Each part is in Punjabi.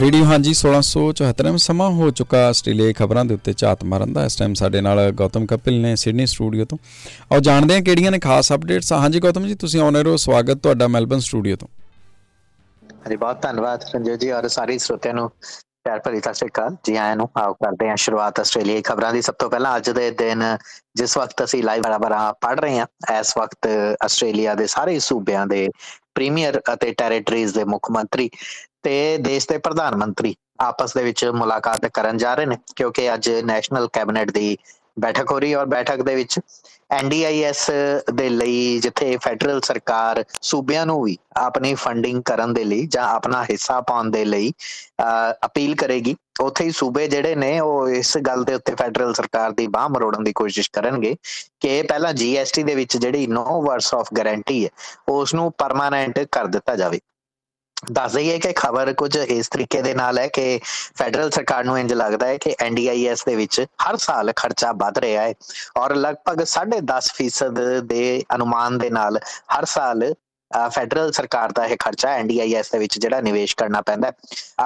ਰੇਡੀਓ, ਹਾਂਜੀ 1674 ਸਮਾਂ ਹੋ ਚੁੱਕਾ ਆਸਟ੍ਰੇਲੀਆ ਖਬਰਾਂ ਦੇ ਉੱਤੇ ਝਾਤ ਮਾਰਨ ਦਾ। ਇਸ ਟਾਈਮ ਸਾਡੇ ਨਾਲ ਗੌਤਮ ਕਪਿਲ ਨੇ ਸਿਡਨੀ ਸਟੂਡੀਓ ਤੋਂ। ਆਓ ਜਾਣਦੇ ਹਾਂ ਕਿਹੜੀਆਂ ਨੇ ਖਾਸ ਅਪਡੇਟਸ ਹਾਂਜੀ ਗੌਤਮ ਜੀ, ਤੁਸੀਂ ਆਨਰ ਹੋ। ਸਵਾਗਤ ਤੁਹਾਡਾ ਮੈਲਬਨ ਸਟੂਡੀਓ ਤੋਂ। ਹਾਂਜੀ, ਬਹੁਤ ਧੰਨਵਾਦ ਸੰਜੇ ਜੀ ਔਰ ਸਾਰੀ ਸਰੋਤਿਆਂ ਨੂੰ। ਪਿਆਰ ਭਰੀ ਸਤਿ ਸ਼੍ਰੀ ਅਕਾਲ। ਜੀ ਆਇਆਂ ਨੂੰ ਆਓ ਕਰਦੇ ਹਾਂ ਸ਼ੁਰੂਆਤ ਆਸਟ੍ਰੇਲੀਆ ਖਬਰਾਂ ਦੀ। ਸਭ ਤੋਂ ਪਹਿਲਾਂ ਅੱਜ ਦੇ ਦਿਨ, ਜਿਸ ਵਕਤ ਅਸੀਂ ਲਾਈਵ ਬਰਾਬਰ ਪੜ ਰਹੇ ਹਾਂ, ਇਸ ਵਕਤ ਆਸਟ੍ਰੇਲੀਆ ਦੇ ਸਾਰੇ ਸੂਬਿਆਂ ਦੇ ਪ੍ਰੀਮੀਅਰ ਅਤੇ ਟੈਰੀਟਰੀਜ਼ ਦੇ ਮੁੱਖ ਮੰਤਰੀ ਤੇ ਦੇਸ਼ ਦੇ ਪ੍ਰਧਾਨ ਮੰਤਰੀ ਆਪਸ ਦੇ ਵਿੱਚ ਮੁਲਾਕਾਤ ਕਰਨ ਜਾ ਰਹੇ ਨੇ, ਕਿਉਂਕਿ ਅੱਜ ਨੈਸ਼ਨਲ ਕੈਬਨਿਟ ਦੀ ਬੈਠਕ ਹੋ ਰਹੀ ਹੈ ਔਰ ਬੈਠਕ ਦੇ ਵਿੱਚ ਐਨਡੀਆਈਐਸ ਦੇ ਲਈ ਜਿੱਥੇ ਫੈਡਰਲ ਸਰਕਾਰ ਸੂਬਿਆਂ ਨੂੰ ਵੀ ਆਪਣੀ ਫੰਡਿੰਗ ਕਰਨ ਦੇ ਲਈ ਜਾਂ ਆਪਣਾ ਹਿੱਸਾ ਪਾਉਣ ਦੇ ਲਈ ਅਪੀਲ ਕਰੇਗੀ। ਉੱਥੇ ਹੀ ਸੂਬੇ ਜਿਹੜੇ ਨੇ ਉਹ ਇਸ ਗੱਲ ਦੇ ਉੱਤੇ ਫੈਡਰਲ ਸਰਕਾਰ ਦੀ ਬਾਹ ਮਰੋੜਨ ਦੀ ਕੋਸ਼ਿਸ਼ ਕਰਨਗੇ ਕਿ ਪਹਿਲਾਂ ਜੀਐਸਟੀ ਦੇ ਵਿੱਚ ਜਿਹੜੀ ਨੋ ਵਰਸ ਆਫ ਗਾਰੰਟੀ ਹੈ ਉਸ ਨੂੰ ਪਰਮਾਨੈਂਟ ਕਰ ਦਿੱਤਾ ਜਾਵੇ। ਦੱਸ ਦਈਏ ਕਿ ਖਬਰ ਕੁਝ ਇਸ ਤਰੀਕੇ ਦੇ ਨਾਲ ਹੈ ਕਿ ਫੈਡਰਲ ਸਰਕਾਰ ਨੂੰ ਇੰਜ ਲੱਗਦਾ ਹੈ ਕਿ ਐਨਡੀਆਈਐਸ ਦੇ ਵਿੱਚ ਹਰ ਸਾਲ ਖਰਚਾ ਵਧ ਰਿਹਾ ਹੈ ਔਰ ਲਗਭਗ 10.5% ਦੇ ਅਨੁਮਾਨ ਦੇ ਨਾਲ ਹਰ ਸਾਲ ਫੈਡਰਲ ਸਰਕਾਰ ਦਾ ਇਹ ਖਰਚਾ ਐਨਡੀਆਈਐਸ ਦੇ ਵਿੱਚ ਜਿਹੜਾ ਨਿਵੇਸ਼ ਕਰਨਾ ਪੈਂਦਾ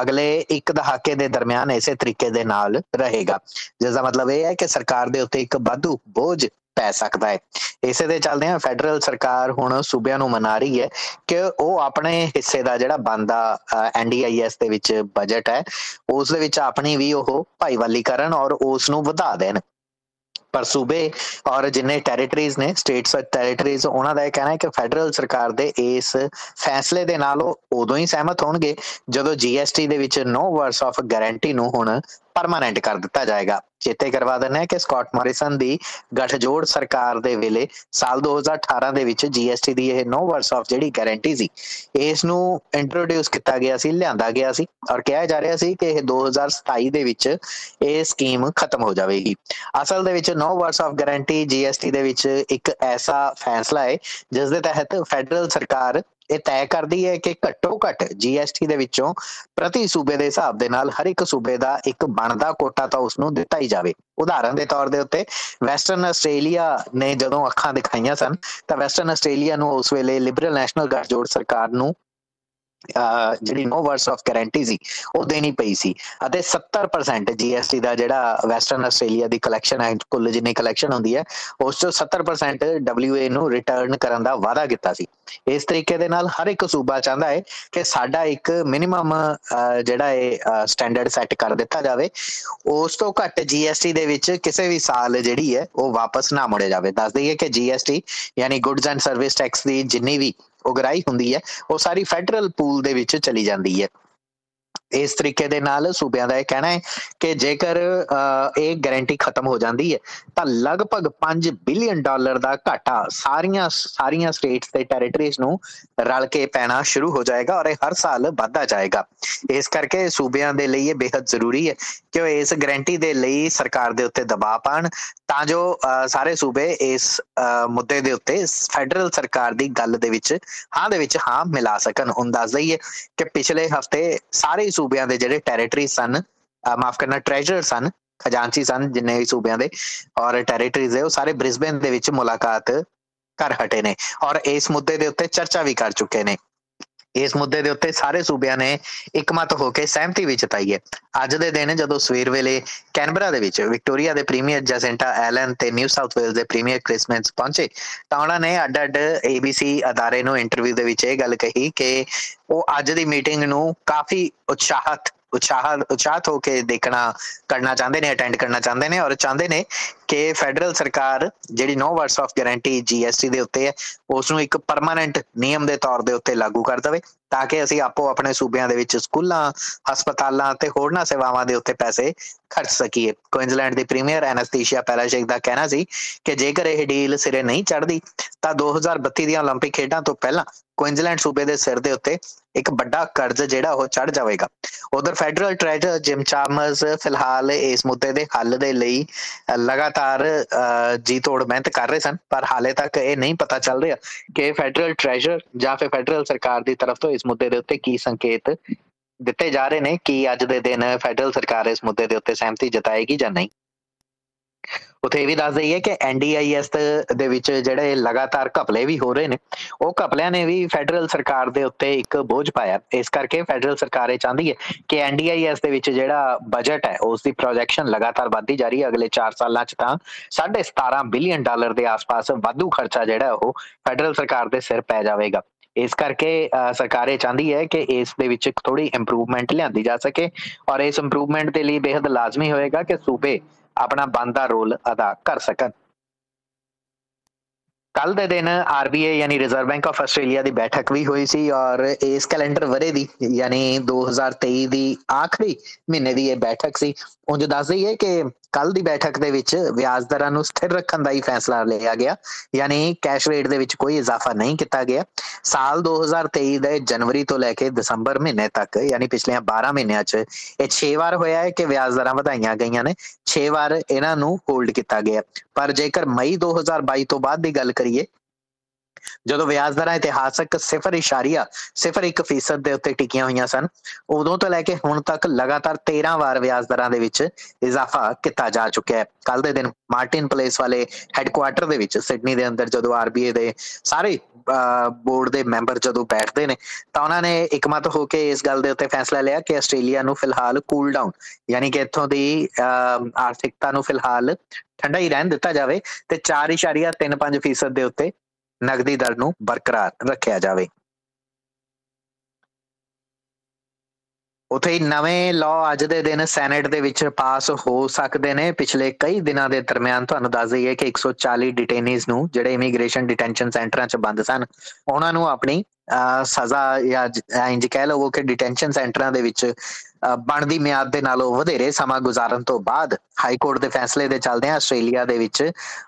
ਅਗਲੇ ਇੱਕ ਦਹਾਕੇ ਦੇ ਦਰਮਿਆਨ ਇਸੇ ਤਰੀਕੇ ਦੇ ਨਾਲ ਰਹੇਗਾ। ਜਿਸ ਦਾ ਮਤਲਬ ਇਹ ਹੈ ਕਿ ਸਰਕਾਰ ਦੇ ਉੱਤੇ ਇੱਕ ਵਾਧੂ ਬੋਝ ਪੈ ਸਕਦਾ ਹੈ। ਇਸੇ ਦੇ ਚੱਲਦੇ ਆ ਫੈਡਰਲ ਸਰਕਾਰ ਹੁਣ ਸੂਬਿਆਂ ਨੂੰ ਮਨਾ ਰਹੀ ਹੈ ਕਿ ਉਹ ਆਪਣੇ ਹਿੱਸੇ ਦਾ ਜਿਹੜਾ ਬੰਦਾ ਐਨਡੀਆਈਐਸ ਦੇ ਵਿੱਚ ਬਜਟ ਹੈ, ਉਸ ਦੇ ਵਿੱਚ ਆਪਣੀ ਵੀ ਉਹ ਭਾਈਵਾਲੀ ਕਰਨ ਔਰ ਉਸ ਨੂੰ ਵਧਾ ਦੇਣ। ਪਰ ਸੂਬੇ ਔਰ ਜਿੰਨੇ ਟੈਰੀਟਰੀਜ਼ ਨੇ ਸਟੇਟਸ ਔਰ ਟੈਰੀਟਰੀਜ਼ ਉਹਨਾਂ ਦਾ ਇਹ ਕਹਿਣਾ ਹੈ ਕਿ ਫੈਡਰਲ ਸਰਕਾਰ ਦੇ ਇਸ ਫੈਸਲੇ ਦੇ ਨਾਲ ਉਹ ਉਦੋਂ ਹੀ ਸਹਿਮਤ ਹੋਣਗੇ ਜਦੋਂ ਜੀਐਸਟੀ ਦੇ ਵਿੱਚ ਨੋ ਵਰਡਸ ਆਫ ਗਾਰੰਟੀ ਨੂੰ ਹੁਣ ਪਰਮਾਨੈਂਟ ਕਰ ਦਿੱਤਾ ਜਾਏਗਾ। ਚੇਤੇ ਕਰਵਾ ਦਿੰਦੇ ਹਾਂ ਕਿ ਸਕਾਟ ਮੋਰਿਸਨ ਦੀ ਗੱਠਜੋੜ ਸਰਕਾਰ ਦੇ ਵੇਲੇ ਸਾਲ 2018 ਦੇ ਵਿੱਚ ਜੀਐਸਟੀ ਦੀ ਇਹ ਨੋ ਵਰਸ ਆਫ ਜਿਹੜੀ ਗਾਰੰਟੀ ਸੀ, ਇਸ ਨੂੰ ਇੰਟਰੋਡਿਊਸ ਕੀਤਾ ਗਿਆ ਸੀ, ਲਿਆਂਦਾ ਗਿਆ ਸੀ ਔਰ ਕਿਹਾ ਜਾ ਰਿਹਾ ਸੀ ਕਿ ਇਹ 2027 ਦੇ ਵਿੱਚ ਇਹ ਸਕੀਮ ਖਤਮ ਹੋ ਜਾਵੇਗੀ। ਅਸਲ ਦੇ ਵਿੱਚ no words of guarantee GST ਦੇ ਵਿੱਚ ਇੱਕ ਐਸਾ ਫੈਸਲਾ ਹੈ, ਜਿਸ ਦੇ ਤਹਿਤ ਫੈਡਰਲ ਸਰਕਾਰ ਇਹ ਤੈਅ ਕਰਦੀ ਹੈ ਕਿ ਘੱਟੋ ਘੱਟ ਜੀਐਸਟੀ ਦੇ ਵਿੱਚੋਂ ਪ੍ਰਤੀ ਸੂਬੇ ਦੇ ਹਿਸਾਬ ਦੇ ਨਾਲ ਹਰ ਇੱਕ ਸੂਬੇ ਦਾ ਇੱਕ ਬਣਦਾ ਕੋਟਾ ਤਾਂ ਉਸ ਨੂੰ ਦਿੱਤਾ ਹੀ ਜਾਵੇ। ਉਦਾਹਰਨ ਦੇ ਤੌਰ ਦੇ ਉੱਤੇ ਵੈਸਟਰਨ ਆਸਟ੍ਰੇਲੀਆ ਨੇ ਜਦੋਂ ਅੱਖਾਂ ਦਿਖਾਈਆਂ ਸਨ ਤਾਂ ਵੈਸਟਰਨ ਆਸਟ੍ਰੇਲੀਆ ਨੂੰ ਉਸ ਵੇਲੇ ਲਿਬਰਲ ਨੈਸ਼ਨਲ ਗੱਠਜੋੜ ਸਰਕਾਰ ਨੂੰ ਜਿਹੜੀ ਨੋ ਵਰਸ ਆਫ ਗਾਰੰਟੀ ਸੀ, ਉਹ ਦੇਣੀ ਪਈ ਸੀ। ਅਤੇ 70% ਜੀਐਸਟੀ ਦਾ ਜਿਹੜਾ ਵੈਸਟਰਨ ਆਸਟ੍ਰੇਲੀਆ ਦੀ ਕਲੈਕਸ਼ਨ ਹੈ, ਕੁੱਲ ਜਿੰਨੀ ਕਲੈਕਸ਼ਨ ਹੁੰਦੀ ਹੈ, ਉਸ ਚੋਂ 70% ਡਬਲਯੂਏ ਨੂੰ ਰਿਟਰਨ ਕਰਨ ਦਾ ਵਾਅਦਾ ਕੀਤਾ ਸੀ। ਇਸ ਤਰੀਕੇ ਦੇ ਨਾਲ ਹਰ ਇੱਕ ਸੂਬਾ ਚਾਹੁੰਦਾ ਹੈ ਕਿ ਸਾਡਾ ਇੱਕ ਮਿਨੀਮਮ ਜਿਹੜਾ ਇਹ ਸਟੈਂਡਰਡ ਸੈੱਟ ਕਰ ਦਿੱਤਾ ਜਾਵੇ। ਉਸ ਤੋਂ ਘੱਟ ਜੀਐਸਟੀ ਦੇ ਵਿੱਚ ਕਿਸੇ ਵੀ ਸਾਲ ਜਿਹੜੀ ਹੈ, ਉਹ ਵਾਪਸ ਨਾ ਮੁੜੇ ਜਾਵੇ। ਦੱਸ ਦਈਏ ਕਿ ਜੀਐਸਟੀ ਯਾਨੀ ਗੁੱਡਸ ਐਂਡ ਸਰਵਿਸ ਟੈਕਸ ਦੀ ਜਿੰਨੀ ਵੀ ਉਗਰਾਈ ਹੁੰਦੀ ਹੈ ਉਹ ਸਾਰੀ ਫੈਡਰਲ ਪੂਲ ਦੇ ਵਿੱਚ ਚਲੀ ਜਾਂਦੀ ਹੈ। ਇਸ ਤਰੀਕੇ ਦੇ ਨਾਲ ਸੂਬਿਆਂ ਦਾ ਇਹ ਕਹਿਣਾ ਹੈ ਕਿ ਜੇਕਰ ਇਹ ਗਾਰੰਟੀ ਖਤਮ ਹੋ ਜਾਂਦੀ ਹੈ, ਤਾਂ ਲਗਭਗ 5 ਬਿਲੀਅਨ ਡਾਲਰ ਦਾ ਘਾਟਾ ਸਾਰੀਆਂ ਸਾਰੀਆਂ ਸਟੇਟਸ ਤੇ ਟੈਰੀਟਰੀਜ਼ ਨੂੰ ਰਲ ਕੇ ਪੈਣਾ ਸ਼ੁਰੂ ਹੋ ਜਾਏਗਾ ਔਰ ਇਹ ਹਰ ਸਾਲ ਵਧਦਾ ਜਾਏਗਾ। ਇਸ ਕਰਕੇ ਸੂਬਿਆਂ ਦੇ ਲਈ ਇਹ ਬੇहद ਜ਼ਰੂਰੀ ਹੈ ਕਿ ਉਹ ਇਸ ਗਾਰੰਟੀ ਦੇ ਲਈ ਸਰਕਾਰ ਦੇ ਉੱਤੇ ਦਬਾਅ ਪਾਣ, ਤਾਂ ਜੋ ਸਾਰੇ ਸੂਬੇ ਇਸ ਮੁੱਦੇ ਦੇ ਉੱਤੇ ਫੈਡਰਲ ਸਰਕਾਰ ਦੀ ਗੱਲ ਦੇ ਵਿੱਚ, ਹਾਂ ਦੇ ਵਿੱਚ ਹਾਂ ਮਿਲਾ ਸਕਣ। ਹੁਣ ਦੱਸ ਦਈਏ ਕਿ ਪਿਛਲੇ ਹਫ਼ਤੇ ਸਾਰੇ ਸੂਬਿਆਂ ਦੇ ਜਿਹੜੇ ਟੈਰੀਟਰੀ ਸਨ ਮਾਫ ਕਰਨਾ ਟ੍ਰੈਜਰ ਸਨ, ਖਜ਼ਾਨਚੀ ਸਨ ਜਿੰਨੇ ਵੀ ਸੂਬਿਆਂ ਦੇ, ਔਰ ਟੈਰੀਟਰੀਜ਼ ਦੇ, ਉਹ ਸਾਰੇ ਬ੍ਰਿਸਬਨ ਦੇ ਵਿੱਚ ਮੁਲਾਕਾਤ ਕਰ ਹਟੇ ਨੇ, ਔਰ ਇਸ ਮੁੱਦੇ ਦੇ ਉੱਤੇ ਚਰਚਾ ਵੀ ਕਰ ਚੁੱਕੇ ਨੇ। ਇਸ ਮੁੱਦੇ ਦੇ ਉੱਤੇ ਸਾਰੇ ਸੂਬਿਆਂ ਨੇ ਇਕਮਤ ਹੋ ਕੇ ਸਹਿਮਤੀ ਵਿੱਚ ਤਾਈ ਹੈ। ਅੱਜ ਦੇ ਦਿਨ ਜਦੋਂ ਸਵੇਰ ਵੇਲੇ ਕੈਨਬਰਾ ਦੇ ਵਿੱਚ ਵਿਕਟੋਰੀਆ ਦੇ ਪ੍ਰੀਮੀਅਰ ਜੈਸੈਂਟਾ ਐਲਨ ਤੇ ਨਿਊ ਸਾਊਥ ਵੇਲਸ ਦੇ ਪ੍ਰੀਮੀਅਰ ਕ੍ਰਿਸਮਸ ਪਹੁੰਚੇ, ਤਾਂ ਉਹਨਾਂ ਨੇ ਅੱਡ-ਅੱਡ ABC ਅਦਾਰੇ ਨੂੰ ਇੰਟਰਵਿਊ ਦੇ ਵਿੱਚ ਇਹ ਗੱਲ ਕਹੀ ਕਿ ਉਹ ਅੱਜ ਦੀ ਮੀਟਿੰਗ ਨੂੰ ਕਾਫੀ ਉਤਸ਼ਾਹਤ ਉਤਸ਼ਾਹ ਉਤਸ਼ਾਹਤ ਹੋ ਕੇ ਦੇਖਣਾ ਕਰਨਾ ਚਾਹੁੰਦੇ ਨੇ ਅਟੈਂਡ ਕਰਨਾ ਚਾਹੁੰਦੇ ਨੇ ਔਰ ਚਾਹੁੰਦੇ ਨੇ ਕਿ ਫੈਡਰਲ ਸਰਕਾਰ ਜਿਹੜੀ no words of guarantee GST ਦੇ ਉੱਤੇ ਹੈ ਉਸ ਨੂੰ ਇੱਕ ਪਰਮਾਨੈਂਟ ਨਿਯਮ ਦੇ ਤੌਰ ਦੇ ਉੱਤੇ ਲਾਗੂ ਕਰ ਦਵੇ ਤਾਂ ਕਿ ਅਸੀਂ ਆਪੋ ਆਪਣੇ ਸੂਬਿਆਂ ਦੇ ਵਿੱਚ ਸਕੂਲਾਂ ਹਸਪਤਾਲਾਂ ਤੇ ਹੋਰਨਾਂ ਸੇਵਾਵਾਂ ਦੇ ਉੱਤੇ ਪੈਸੇ ਖਰਚ ਸਕੀਏ ਕੁਇਨਜ਼ਲੈਂਡ ਦੇ ਪ੍ਰੀਮੀਅਰ ਐਨਸਥੀਸੀਆ ਪੈਲਾਸ਼ੇਕ ਦਾ ਕਹਿਣਾ ਸੀ ਕਿ ਜੇਕਰ ਇਹ ਡੀਲ ਸਿਰੇ ਨਹੀਂ ਚੜਦੀ ਤਾਂ 2032 ਦੀਆਂ 올림픽 ਖੇਡਾਂ ਤੋਂ ਪਹਿਲਾਂ ਕੁਇਨਜ਼ਲੈਂਡ ਸੂਬੇ ਦੇ ਸਿਰ ਦੇ ਉੱਤੇ ਇੱਕ ਵੱਡਾ ਕਰਜ਼ ਜਿਹੜਾ ਉਹ ਚੜ ਜਾਵੇਗਾ। ਉਧਰ ਫੈਡਰਲ ਟ੍ਰੈਜਰ ਜਿਮ ਚਾਰਮਰਸ ਫਿਲਹਾਲ ਇਸ ਮੁੱਦੇ ਦੇ ਹੱਲ ਦੇ ਲਈ ਲਗਾਤਾਰ ਜੀ ਤੋੜ ਮਿਹਨਤ ਕਰ ਰਹੇ ਸਨ, ਪਰ ਹਾਲੇ ਤੱਕ ਇਹ ਨਹੀਂ ਪਤਾ ਚੱਲ ਰਿਹਾ ਕਿ ਫੈਡਰਲ ਟ੍ਰੈਜਰ ਜਾਂ ਫਿਰ ਫੈਡਰਲ ਸਰਕਾਰ ਦੀ ਤਰਫ ਤੋਂ ਇਸ ਮੁੱਦੇ ਦੇ ਉੱਤੇ ਕੀ ਸੰਕੇਤ ਦਿੱਤੇ ਜਾ ਰਹੇ ਨੇ, ਕਿ ਅੱਜ ਦੇ ਦਿਨ ਫੈਡਰਲ ਸਰਕਾਰ ਇਸ ਮੁੱਦੇ ਦੇ ਉੱਤੇ ਸਹਿਮਤੀ ਜਤਾਏਗੀ ਜਾਂ ਨਹੀਂ। ਉਥੇ ਇਹ ਵੀ ਦੱਸ ਦਈਏ ਕਿ ਐਨਡੀਆਈਐਸ ਦੇ ਵਿੱਚ ਜਿਹੜੇ ਲਗਾਤਾਰ ਘਪਲੇ ਵੀ ਹੋ ਰਹੇ ਨੇ, ਉਹ ਘਪਲਿਆਂ ਨੇ ਵੀ ਫੈਡਰਲ ਸਰਕਾਰ ਦੇ ਉੱਤੇ ਇੱਕ ਬੋਝ ਪਾਇਆ। ਇਸ ਕਰਕੇ ਫੈਡਰਲ ਸਰਕਾਰ ਇਹ ਚਾਹੁੰਦੀ ਹੈ ਕਿ ਐਨਡੀਆਈਐਸ ਦੇ ਵਿੱਚ ਜਿਹੜਾ ਬਜਟ ਹੈ, ਉਸ ਦੀ ਪ੍ਰੋਜੈਕਸ਼ਨ ਲਗਾਤਾਰ ਵਧਦੀ ਜਾ ਰਹੀ ਹੈ। ਅਗਲੇ 4 ਸਾਲਾਂ 'ਚ ਤਾਂ 17.5 ਬਿਲੀਅਨ ਡਾਲਰ ਦੇ ਆਸ-ਪਾਸ ਵਾਧੂ ਖਰਚਾ ਜਿਹੜਾ, ਉਹ ਫੈਡਰਲ ਸਰਕਾਰ ਦੇ ਸਿਰ ਪੈ ਜਾਵੇਗਾ। ਇਸ ਕਰਕੇ ਸਰਕਾਰ ਇਹ ਚਾਹੁੰਦੀ ਹੈ ਕਿ ਇਸ ਦੇ ਵਿੱਚ ਥੋੜੀ ਇੰਪਰੂਵਮੈਂਟ ਲਿਆਂਦੀ ਜਾ ਸਕੇ ਔਰ ਇਸ ਇੰਪਰੂਵਮੈਂਟ ਦੇ ਲਈ ਬੇहद ਲਾਜ਼ਮੀ ਹੋਏਗਾ ਕਿ ਸੂਬੇ ਆਪਣਾ ਬੰਦਾ ਰੋਲ ਅਦਾ ਕਰ ਸਕਣ। ਕੱਲ ਦੇ ਦਿਨ ਆਰਬੀਆਈ ਯਾਨੀ ਰਿਜ਼ਰਵ ਬੈਂਕ ਆਫ ਆਸਟ੍ਰੇਲੀਆ ਦੀ ਬੈਠਕ ਵੀ ਹੋਈ ਸੀ ਔਰ ਇਸ ਕੈਲੰਡਰ ਵਰੇ ਦੀ ਯਾਨੀ 2023 ਦੀ ਆਖਰੀ ਮਹੀਨੇ ਦੀ ਇਹ ਬੈਠਕ ਸੀ। ਉਂਝ ਦੱਸ ਦਈਏ ਕਿ ਕੱਲ ਦੀ ਬੈਠਕ ਦੇ ਵਿੱਚ ਵਿਆਜ ਦਰਾਂ ਨੂੰ ਸਥਿਰ ਰੱਖਣ ਦਾ ਹੀ ਫੈਸਲਾ ਲਿਆ ਗਿਆ, ਯਾਨੀ ਕੈਸ਼ ਰੇਟ ਦੇ ਵਿੱਚ ਕੋਈ ਇਜ਼ਾਫਾ ਨਹੀਂ ਕੀਤਾ ਗਿਆ। ਸਾਲ 2023 ਦੇ ਜਨਵਰੀ ਤੋਂ ਲੈ ਕੇ ਦਸੰਬਰ ਮਹੀਨੇ ਤੱਕ, ਯਾਨੀ ਪਿਛਲੇ 12 ਮਹੀਨਿਆਂ 'ਚ, ਇਹ 6 ਵਾਰ ਹੋਇਆ ਹੈ ਕਿ ਵਿਆਜ ਦਰਾਂ ਵਧਾਈਆਂ ਗਈਆਂ ਨੇ। 6 ਵਾਰ ਇਹਨਾਂ ਨੂੰ ਹੋਲਡ ਕੀਤਾ ਗਿਆ। ਪਰ ਜੇਕਰ ਮਈ 2022 ਤੋਂ ਬਾਅਦ ਦੀ ਗੱਲ ਕਰੀਏ ਜਦੋਂ ਵਿਆਜ ਦਰਾਂ ਇਤਿਹਾਸਕ 0.01% ਦੇ ਉੱਤੇ ਟਿਕੀਆਂ ਹੋਈਆਂ ਸਨ, ਉਦੋਂ ਤੋਂ ਲੈ ਕੇ ਹੁਣ ਤੱਕ ਲਗਾਤਾਰ 13 ਵਾਰ ਵਿਆਜ ਦਰਾਂ ਦੇ ਵਿੱਚ ਇਜ਼ਾਫਾ ਕੀਤਾ ਜਾ ਚੁੱਕਿਆ ਹੈ। ਕੱਲ ਦੇ ਦਿਨ ਮਾਰਟਿਨ ਪਲੇਸ ਵਾਲੇ ਹੈੱਡਕੁਆਰਟਰ ਦੇ ਵਿੱਚ, ਸਿਡਨੀ ਦੇ ਅੰਦਰ ਜਦੋਂ ਆਰਬੀਏ ਦੇ ਸਾਰੇ ਬੋਰਡ ਦੇ ਮੈਂਬਰ ਜਦੋਂ ਬੈਠਦੇ ਨੇ, ਤਾਂ ਉਹਨਾਂ ਨੇ ਇਕਮਤ ਹੋ ਕੇ ਇਸ ਗੱਲ ਦੇ ਉੱਤੇ ਫੈਸਲਾ ਲਿਆ ਕਿ ਆਸਟ੍ਰੇਲੀਆ ਨੂੰ ਫਿਲਹਾਲ ਕੂਲ ਡਾਊਨ ਯਾਨੀ ਕਿ ਇੱਥੋਂ ਦੀ ਆਰਥਿਕਤਾ ਨੂੰ ਫਿਲਹਾਲ ਠੰਡਾ ਹੀ ਰਹਿਣ ਦਿੱਤਾ ਜਾਵੇ ਤੇ 4.35% ਦੇ ਉੱਤੇ ਨਗਦੀ ਦਰ ਨੂੰ ਬਰਕਰਾਰ ਰੱਖਿਆ ਜਾਵੇ। ਉਥੇ ਹੀ ਨਵੇਂ ਲਾਅ ਅੱਜ ਦੇ ਦਿਨ ਸੈਨੇਟ ਦੇ ਵਿੱਚ ਪਾਸ ਹੋ ਸਕਦੇ ਨੇ। ਪਿਛਲੇ ਕਈ ਦਿਨਾਂ ਦੇ ਦਰਮਿਆਨ ਤੁਹਾਨੂੰ ਦੱਸ ਦਈਏ ਕਿ 140 ਡਿਟੇਨੀਜ਼ ਨੂੰ ਜਿਹੜੇ ਇਮੀਗ੍ਰੇਸ਼ਨ ਡਿਟੈਂਸ਼ਨ ਸੈਂਟਰਾਂ 'ਚ ਬੰਦ ਸਨ, ਉਹਨਾਂ ਨੂੰ ਆਪਣੀ ਸਜ਼ਾ ਜਾਂ ਇੰਜ ਕਹਿ ਲਓ ਕਿ ਡਿਟੈਂਸ਼ਨ ਸੈਂਟਰਾਂ ਦੇ ਵਿੱਚ ਬਣਦੀ ਮਿਆਦ ਦੇ ਨਾਲੋਂ ਵਧੇਰੇ ਸਮਾਂ ਗੁਜ਼ਾਰਨ ਤੋਂ ਬਾਅਦ ਹਾਈ ਕੋਰਟ ਦੇ ਫੈਸਲੇ ਦੇ ਚੱਲਦੇ ਆ ਆਸਟ੍ਰੇਲੀਆ ਦੇ ਵਿੱਚ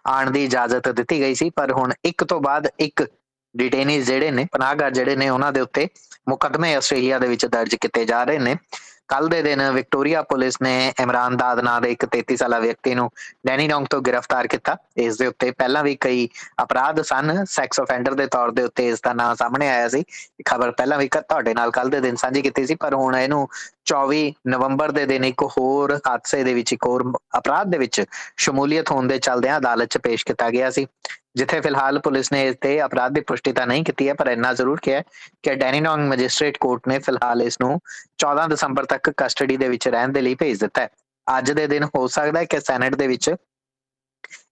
ਆਉਣ ਦੀ ਇਜਾਜ਼ਤ ਦਿੱਤੀ ਗਈ ਸੀ। ਪਰ ਹੁਣ ਇੱਕ ਤੋਂ ਬਾਅਦ ਇੱਕ ਡਿਟੇਨੀਜ਼ ਜਿਹੜੇ ਨੇ, ਪਨਾਹਗਾਰ ਜਿਹੜੇ ਨੇ, ਉਹਨਾਂ ਦੇ ਉੱਤੇ ਮੁਕੱਦਮੇ ਆਸਟ੍ਰੇਲੀਆ ਦੇ ਵਿੱਚ ਦਰਜ ਕੀਤੇ ਜਾ ਰਹੇ ਨੇ। ਕੱਲ ਦੇ ਦਿਨ ਵਿਕਟੋਰੀਆ ਪੁਲਿਸ ਨੇ ਇਮਰਾਨ ਦਾਦ ਨਾਂ ਦੇ ਇੱਕ 33 ਸਾਲਾ ਵਿਅਕਤੀ ਨੂੰ ਡੈਨੀਡੋਂਗ ਤੋਂ ਗ੍ਰਿਫਤਾਰ ਕੀਤਾ। ਇਸ ਦੇ ਉੱਤੇ ਪਹਿਲਾਂ ਵੀ ਕਈ ਅਪਰਾਧ ਸਨ। ਸੈਕਸ ਆਫੈਂਡਰ ਦੇ ਤੌਰ ਦੇ ਉੱਤੇ ਇਸ ਦਾ ਨਾਮ ਸਾਹਮਣੇ ਆਇਆ ਸੀ। ਖਬਰ ਪਹਿਲਾਂ ਵੀ ਤੁਹਾਡੇ ਨਾਲ ਕੱਲ ਦੇ ਦਿਨ ਸਾਂਝੀ ਕੀਤੀ ਸੀ, ਪਰ ਹੁਣ ਇਹਨੂੰ 24 ਨਵੰਬਰ ਦੇ ਦਿਨ ਇੱਕ ਹੋਰ ਹਾਦਸੇ ਦੇ ਵਿੱਚ, ਇੱਕ ਹੋਰ ਅਪਰਾਧ ਦੇ ਵਿੱਚ ਸ਼ਮੂਲੀਅਤ ਹੋਣ ਦੇ ਚੱਲਦਿਆਂ ਅਦਾਲਤ 'ਚ ਪੇਸ਼ ਕੀਤਾ ਗਿਆ ਸੀ। ਜਿੱਥੇ ਫਿਲਹਾਲ ਪੁਲਿਸ ਨੇ ਇਸ ਤੇ ਅਪਰਾਧ ਦੀ ਪੁਸ਼ਟੀ ਤਾਂ ਨਹੀਂ ਕੀਤੀ ਹੈ ਪਰ ਇੰਨਾ ਜ਼ਰੂਰ ਕਿਹਾ ਕਿ ਡੈਨੀਨੋਂਗ ਮੈਜਿਸਟ੍ਰੇਟ ਕੋਰਟ ਨੇ ਫਿਲਹਾਲ ਇਸ ਨੂੰ 14 ਦਸੰਬਰ ਤੱਕ ਕਸਟਡੀ ਦੇ ਵਿੱਚ ਰਹਿਣ ਦੇ ਲਈ ਭੇਜ ਦਿੱਤਾ ਹੈ ਅੱਜ ਦੇ ਦਿਨ ਹੋ ਸਕਦਾ ਹੈ ਕਿ ਸੈਨੇਟ ਦੇ ਵਿੱਚ